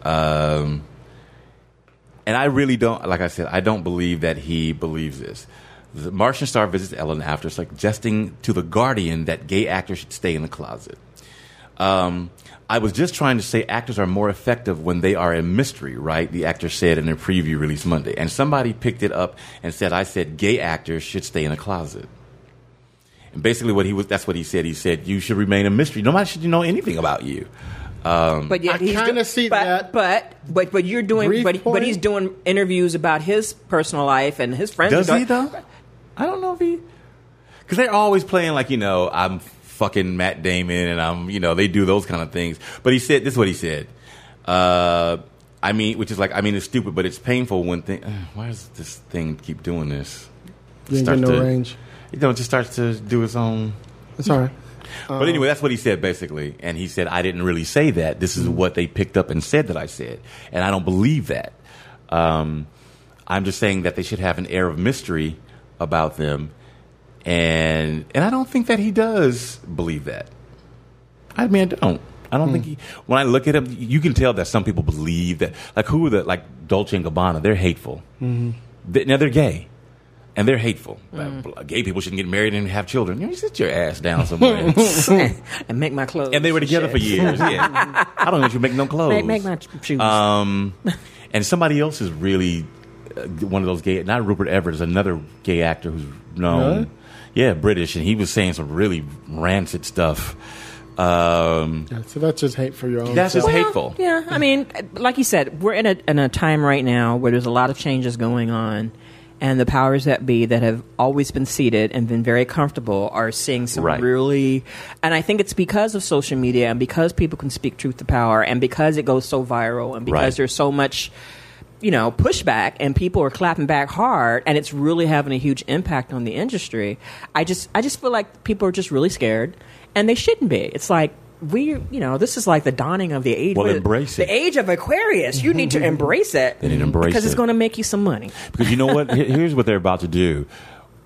Um, and I really don't, like I said, I don't believe that he believes this. The Martian star visits Ellen after suggesting to The Guardian that gay actors should stay in the closet. Um, I was just trying to say actors are more effective when they are a mystery, right? The actor said in a preview released Monday. And somebody picked it up and said, I said gay actors should stay in a closet. And basically what he was, that's what he said. He said, you should remain a mystery. Nobody should know anything about you. but yeah, I he's kinda see but, that But but but you're doing but, but he's doing interviews about his personal life and his friends. Does he though? I don't know if he. Because they're always playing like you know I'm fucking Matt Damon and I'm you know they do those kind of things. But he said this is what he said. Uh, I mean, which is like I mean it's stupid, but it's painful when thing. Uh, why does this thing keep doing this? You ain't Starts no to- range. You know, it just starts to do its own. It's all right. But uh, anyway, that's what he said basically. And he said, I didn't really say that. This is mm-hmm. what they picked up and said that I said. And I don't believe that. Um, I'm just saying that they should have an air of mystery about them. And and I don't think that he does believe that. I mean, I don't. I don't think hmm. he. When I look at him, you can tell that some people believe that. Like who are the like Dolce and Gabbana? They're hateful. Mm-hmm. They, now they're gay, and they're hateful. Like, Gay people shouldn't get married and have children. You know, sit your ass down somewhere. and make my clothes. and they were together for years. Yeah, I don't know if you make no clothes. Make, make my shoes. Um, and somebody else is really uh, one of those gay. Not Rupert Everett is another gay actor who's known. Really? Yeah, British, and he was saying some really rancid stuff. Um, Yeah, so that's just hate for your own. That's self. just hateful. Yeah, I mean, like you said, we're in a in a time right now where there's a lot of changes going on, and the powers that be that have always been seated and been very comfortable are seeing some Right. really, and I think it's because of social media and because people can speak truth to power and because it goes so viral and because Right. there's so much. You know, pushback and people are clapping back hard, and it's really having a huge impact on the industry. I just, I just feel like people are just really scared, and they shouldn't be. It's like we, you know, this is like the dawning of the age. Well, embrace it. The age of Aquarius. You need to embrace it. They need to embrace because it's going to make you some money. because you know what? Here's what they're about to do.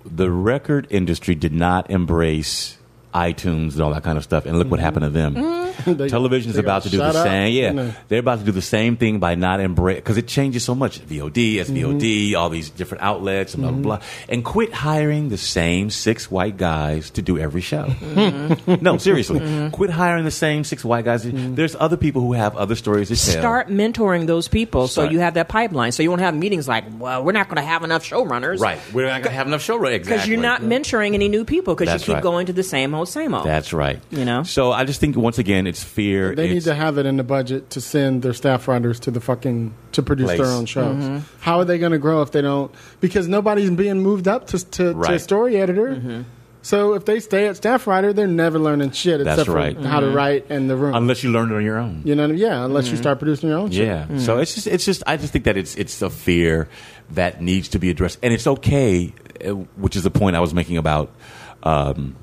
The record industry did not embrace iTunes and all that kind of stuff, and look what happened to them. Mm. They- Television's they about to do the shut up, same. Yeah, didn't they? they're about to do the same thing by not embrace because it changes so much. VOD, SVOD, mm-hmm. all these different outlets, and blah blah mm-hmm. blah, and quit hiring the same six white guys to do every show. no, seriously, mm-hmm. quit hiring the same six white guys. There's other people who have other stories to tell. Start mentoring those people Start. so you have that pipeline. So you won't have meetings like, well, we're not going to have enough showrunners. Right, we're not gonna have enough showrunners Because exactly you're not mentoring any new people because you keep right. going to the same old, same old. That's right. You know? So I just think once again, it's fear. They need it's, to have it in the budget to send their staff writers to the fucking to produce Place. their own shows. Mm-hmm. How are they going to grow if they don't? Because nobody's being moved up to to, to Right. story editor. Mm-hmm. So if they stay at staff writer, they're never learning shit That's except right. for how Mm-hmm. to write in the room. unless you learn it on your own. you know, what I mean? yeah. Unless Mm-hmm. you start producing your own shit. Yeah. So it's just it's just I just think that it's it's a fear that needs to be addressed, and it's okay. uh, Which is the point I was making about um,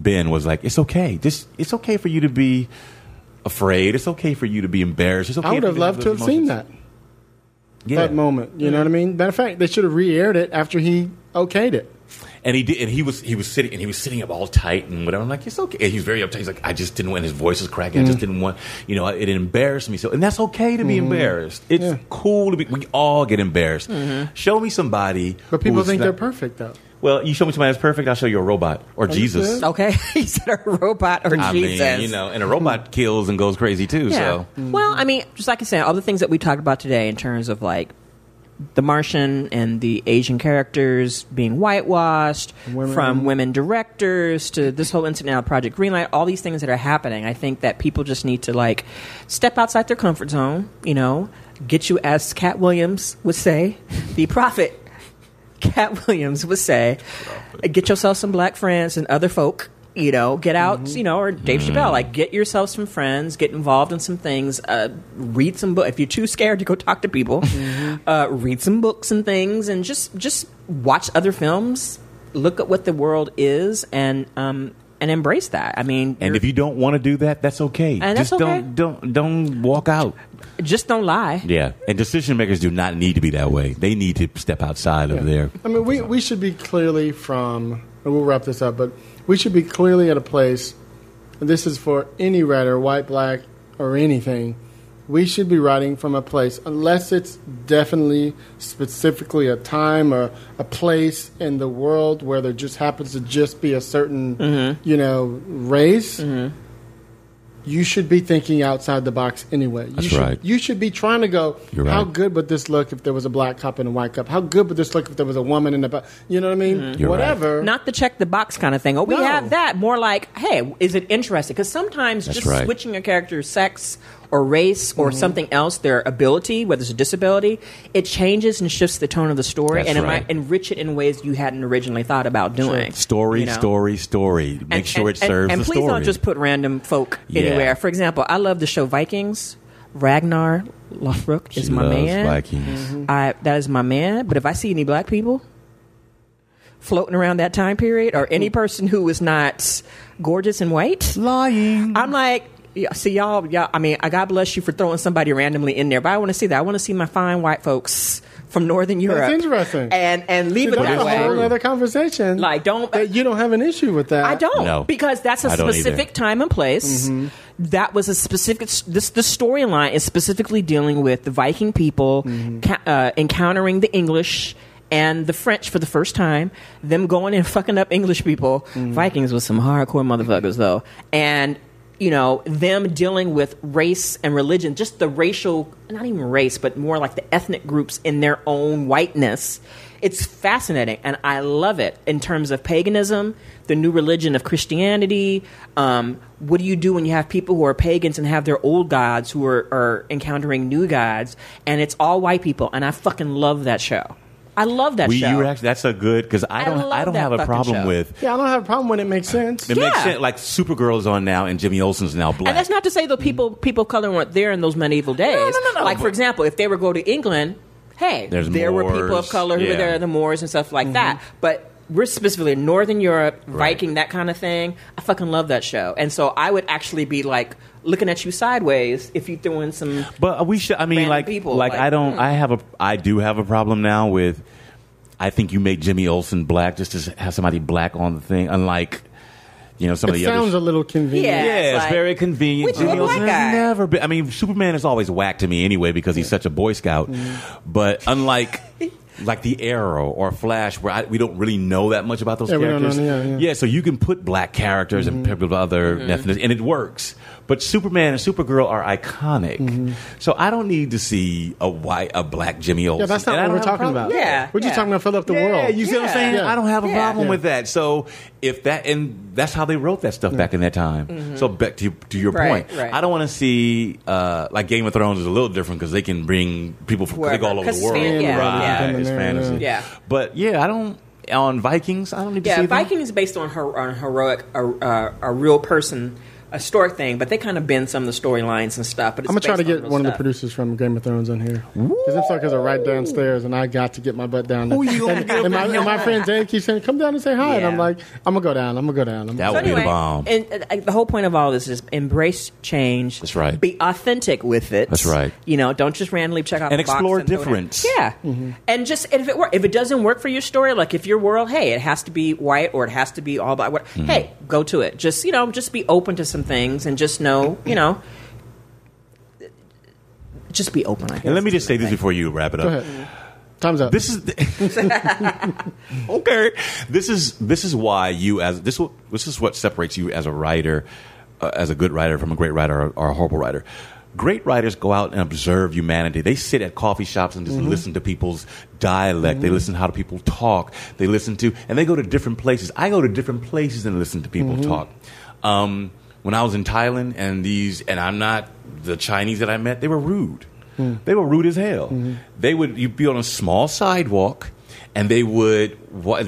Ben was like, it's okay. Just it's okay for you to be afraid. It's okay for you to be embarrassed. It's okay. I would have loved to have seen that Yeah. that moment. You know what I mean? Matter of fact, they should have re-aired it after he okayed it. And he did, and he was he was sitting and he was sitting up all tight and whatever. I'm like, it's okay. And he's very uptight. He's like, I just didn't want his voice was cracking. I just mm. didn't want, you know, it embarrassed me. So, and that's okay to be mm-hmm. embarrassed. It's Yeah. cool to be. We all get embarrassed. Mm-hmm. Show me somebody. But people think not- they're perfect, though. Well, you show me somebody that's perfect, I'll show you a robot or Jesus. Okay, he said a robot or I Jesus. mean, you know, and a robot kills and goes crazy too. Yeah. So Well, I mean, just like I said, all the things that we talked about today in terms of like the Martian and the Asian characters being whitewashed, Women. from women directors to this whole incident now, Project Greenlight, all these things that are happening. I think that people just need to like step outside their comfort zone. You know, get you, as Katt Williams would say, the prophet. Katt Williams would say, "Get yourself some black friends and other folk. You know, get out. You know, or Dave Chappelle, like get yourself some friends, get involved in some things. Uh, read some book. If you're too scared to go talk to people, uh, read some books and things, and just just watch other films. Look at what the world is, and um, and embrace that. I mean, and if you don't want to do that, that's okay. And that's Just okay. don't don't don't walk out. Just don't lie. Yeah. And decision makers do not need to be that way. They need to step outside of their I mean, we, we should be clearly from, and we'll wrap this up, but we should be clearly at a place, and this is for any writer, white, black, or anything, we should be writing from a place, unless it's definitely specifically a time or a place in the world where there just happens to just be a certain, mm-hmm. you know, race. Mm-hmm. You should be thinking outside the box anyway. You That's should, right. You should be trying to go. You're How right. good would this look if there was a black cop and a white cup? How good would this look if there was a woman in the? bu- You know what I mean? Mm-hmm. You're right. Whatever. Not the check the box kind of thing. Oh, we No. have that. More like, hey, is it interesting? Because sometimes That's just right. switching a character's sex or race or Mm-hmm. something else, their ability, whether it's a disability, it changes and shifts the tone of the story, That's and it might enrich it in ways you hadn't originally thought about doing. Story, you know? story, story. Make And- sure and- it serves and, and the please story. don't just put random folk Yeah. anywhere. For example, I love the show Vikings. Ragnar Lothbrok is She my man. Vikings. I that is my man. But if I see any black people floating around that time period, or any person who is not gorgeous and white, Lying. I'm like, yeah, see y'all, y'all. I mean, I God bless you for throwing somebody randomly in there, but I want to see that. I want to see my fine white folks from Northern Europe. That's interesting. And and leave it that's that a whole other conversation. Like, don't- that you don't have an issue with that. I don't No. because that's a I specific time and place. Mm-hmm. That was a specific. This the storyline is specifically dealing with the Viking people mm-hmm. ca- uh, encountering the English and the French for the first time. Them going and fucking up English people. Mm-hmm. Vikings was some hardcore motherfuckers though, and you know them dealing with race and religion, just the racial, not even race, but more like the ethnic groups in their own whiteness. It's fascinating, and I love it in terms of paganism, the new religion of Christianity. Um, what do you do when you have people who are pagans and have their old gods who are, are encountering new gods, and it's all white people? And I fucking love that show. I love that We, show. you were actually, that's a good because I I don't love I, don't have a problem show. with Yeah, I don't have a problem when it makes sense. it makes sense like Supergirl is on now and Jimmy Olsen's now black. And that's not to say the mm-hmm. people people of color weren't there in those medieval days. no, no, no. Like for example, if they were go to England, hey, There's there were people of color who yeah. were there, the Moors and stuff like mm-hmm. that. But we're specifically in Northern Europe, Right. Viking, that kind of thing. I fucking love that show, and so I would actually be like looking at you sideways if you threw in some. But we should. I mean, like, people, like, like, I don't. hmm. I have a. I do have a problem now with. I think you make Jimmy Olsen black just to have somebody black on the thing, unlike, you know, some It of the sounds others. a little convenient. Yeah. yeah, it's it's like, very convenient. Jimmy Olsen has never been. I mean, Superman is always whack to me anyway because he's such a Boy Scout. Mm-hmm. But unlike. Like the Arrow or Flash, where I, we don't really know that much about those Yeah, characters. know, yeah, yeah. so you can put black characters and people of other Mm-hmm. ethnicities, and it works. But Superman and Supergirl are iconic, Mm-hmm. so I don't need to see a white, a black Jimmy Olsen. Yeah, that's not And what we're talking about. Yeah, we're just talking about fill up the yeah, world. you see what I'm saying? I don't have a problem with that. So if that and that's how they wrote that stuff back in that time. So back to to your Mm-hmm. Right, point, right. I don't want to see uh, like Game of Thrones is a little different because they can bring people from they all over the world. fan- yeah, right, yeah. it's fantasy. Yeah. but yeah, I don't on Vikings. I don't need to Yeah, see them. Viking is based on her on heroic, a, a, a real person, a historic thing, but they kind of bend some of the storylines and stuff. But it's I'm gonna try to based on get real one of the producers from Game of Thrones on here because them suckers are right downstairs, and I got to get my butt down there. Who you gonna and, get and my, and my friend Dave keeps saying, "Come down and say hi," and I'm like, "I'm gonna go down. I'm gonna go down." I'm That gonna would be the bomb. And uh, the whole point of all this is embrace change. That's right. Be authentic with it. That's right. You know, don't just randomly check out And the explore throw it in. difference. Yeah, Mm-hmm. and just and if it work, if it doesn't work for your story, like if your world, hey, it has to be white or it has to be all black. What? Mm-hmm. Hey, go to it. Just you know, just be open to some things and just know, you know. Just be open. I guess, and let me just say this thing. before you wrap it up. Go ahead. Time's up. This is okay. This is this is why you as this will- this is what separates you as a writer, uh, as a good writer from a great writer or, or a horrible writer. Great writers go out and observe humanity. They sit at coffee shops and just mm-hmm. listen to people's dialect. They mm-hmm. listen to how people talk. They listen to and they go to different places. I go to different places and listen to people mm-hmm. talk. Um, when I was in Thailand and these and I'm not the Chinese that I met, they were rude. Mm. They were rude as hell. They would you'd be on a small sidewalk, and they would.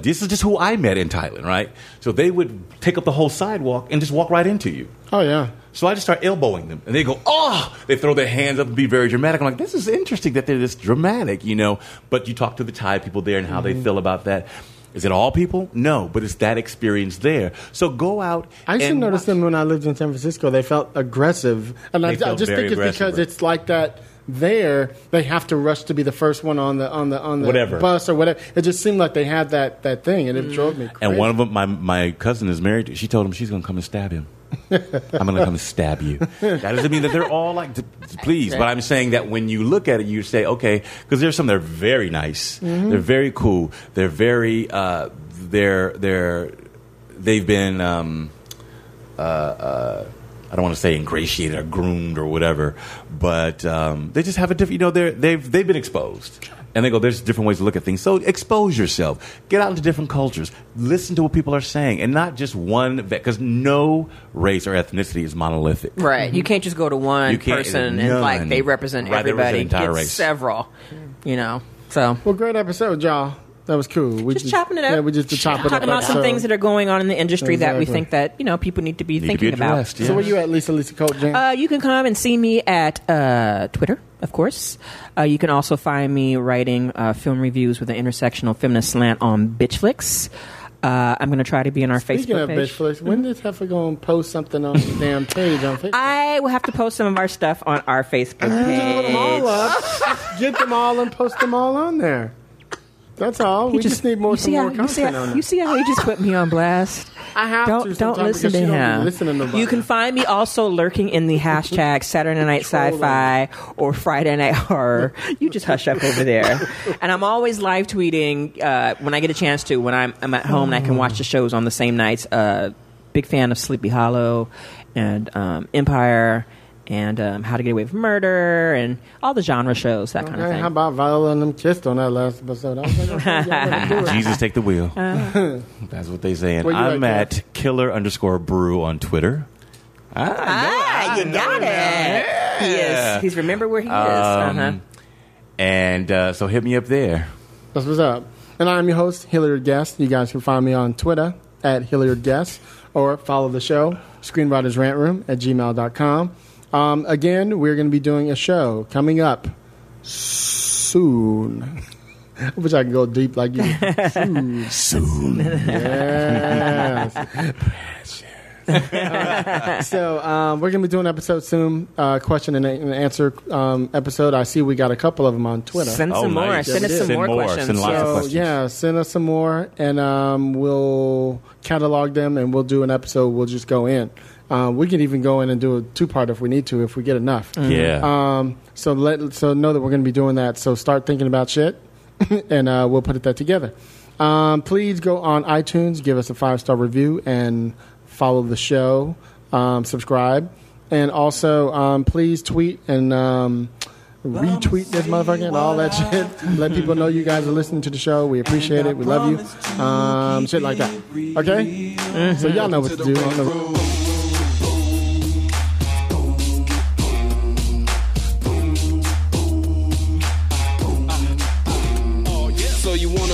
This is just who I met in Thailand, right? So they would take up the whole sidewalk and just walk right into you. oh yeah. So I just start elbowing them, and they go, "Oh!" They throw their hands up and be very dramatic. I'm like, "This is interesting that they're this dramatic," you know. But you talk to the Thai people there and how they mm-hmm. feel about that. Is it all people? No, but it's that experience there. So go out. I used to notice watch- them when I lived in San Francisco. They felt aggressive, and I, They I felt just think it's because it's like that. There, they have to rush to be the first one on the on the on the Whatever. bus or whatever. It just seemed like they had that that thing, and it drove me crazy. And one of them, my my cousin is married. She told him she's going to come and stab him. I'm going to come stab you. That doesn't mean that they're all like, "D- d- please. But I'm saying that when you look at it, you say, okay, because there's some that are very nice. They're very cool. They're very, uh, they're they're they've been. Um, uh, uh, I don't want to say ingratiated or groomed or whatever, but um, they just have a different. You know, they're, they've they've been exposed, and they go. There's different ways to look at things. So expose yourself. Get out into different cultures. Listen to what people are saying, and not just one. Because no race or ethnicity is monolithic. Right. You mm-hmm. can't just go to one You can't- person and like they represent Right, they everybody. represent entire It's race. several. You know. So Well, great episode, y'all. That was cool. We just chopping it up. Yeah, we just to chop it up. talking about some episode. things that are going on in the industry that we think that you know people need to be Need to thinking be about. addressed. So yeah. where you at, Lisa? Lisa Colt James? Uh, you can come and see me at uh, Twitter, of course. Uh, you can also find me writing uh, film reviews with an intersectional feminist slant on Bitch Flicks. Uh, I'm going to try to be in our Speaking Facebook of page. bitch flicks, when is Heifer going to post something on the damn page on Facebook? I will have to post some of our stuff on our Facebook Put them all page. up. Get them all and post them all on there. That's all. We just, need more you some see more how, you see how, on You see how he just put me on blast? I have don't to don't listen to she don't be him. listening to nobody. You can find me also lurking in the hashtag Saturday Night Sci-Fi or Friday Night Horror. You just hush up over there. And I'm always live tweeting uh, when I get a chance to. When I'm, I'm at home and I can watch the shows on the same nights. Uh, big fan of Sleepy Hollow and um, Empire. And um, How to Get Away with Murder, and all the genre shows, that kind of thing. how about Viola and them kissed on that last episode? I was like, okay, y'all better do it. Jesus take the wheel. Uh-huh. That's what they say. Where you I'm at, at killer underscore brew on Twitter. Ah, you got it. He is. He's remember where he is. Um, uh-huh. And uh, so hit me up there. That's what's up. And I'm your host, Hilliard Guess. You guys can find me on Twitter at Hilliard Guess or follow the show, Screenwriters Rant Room at gmail.com. Um, again, we're going to be doing a show coming up soon. I wish I could go deep like you. Soon. Soon. Yes. so um, we're gonna be doing an episode soon, uh, question and, and answer um, episode. I see we got a couple of them on Twitter. Send Oh, some more. nice. Send us some Send more, more. questions. Send lots of so questions. yeah, send us some more, and um, we'll catalog them, and we'll do an episode. We'll just go in. Um, we can even go in and do a two part if we need to, if we get enough. Yeah. Um, so let so know that we're going to be doing that. So start thinking about shit, and uh, we'll put it that together. Um, please go on iTunes, give us a five star review, and follow the show. Um, subscribe, and also um, please tweet and um, retweet this motherfucker and all that shit. Let people know you guys are listening to the show. We appreciate it. We love you. Um, shit like that. Okay. So y'all know what to do.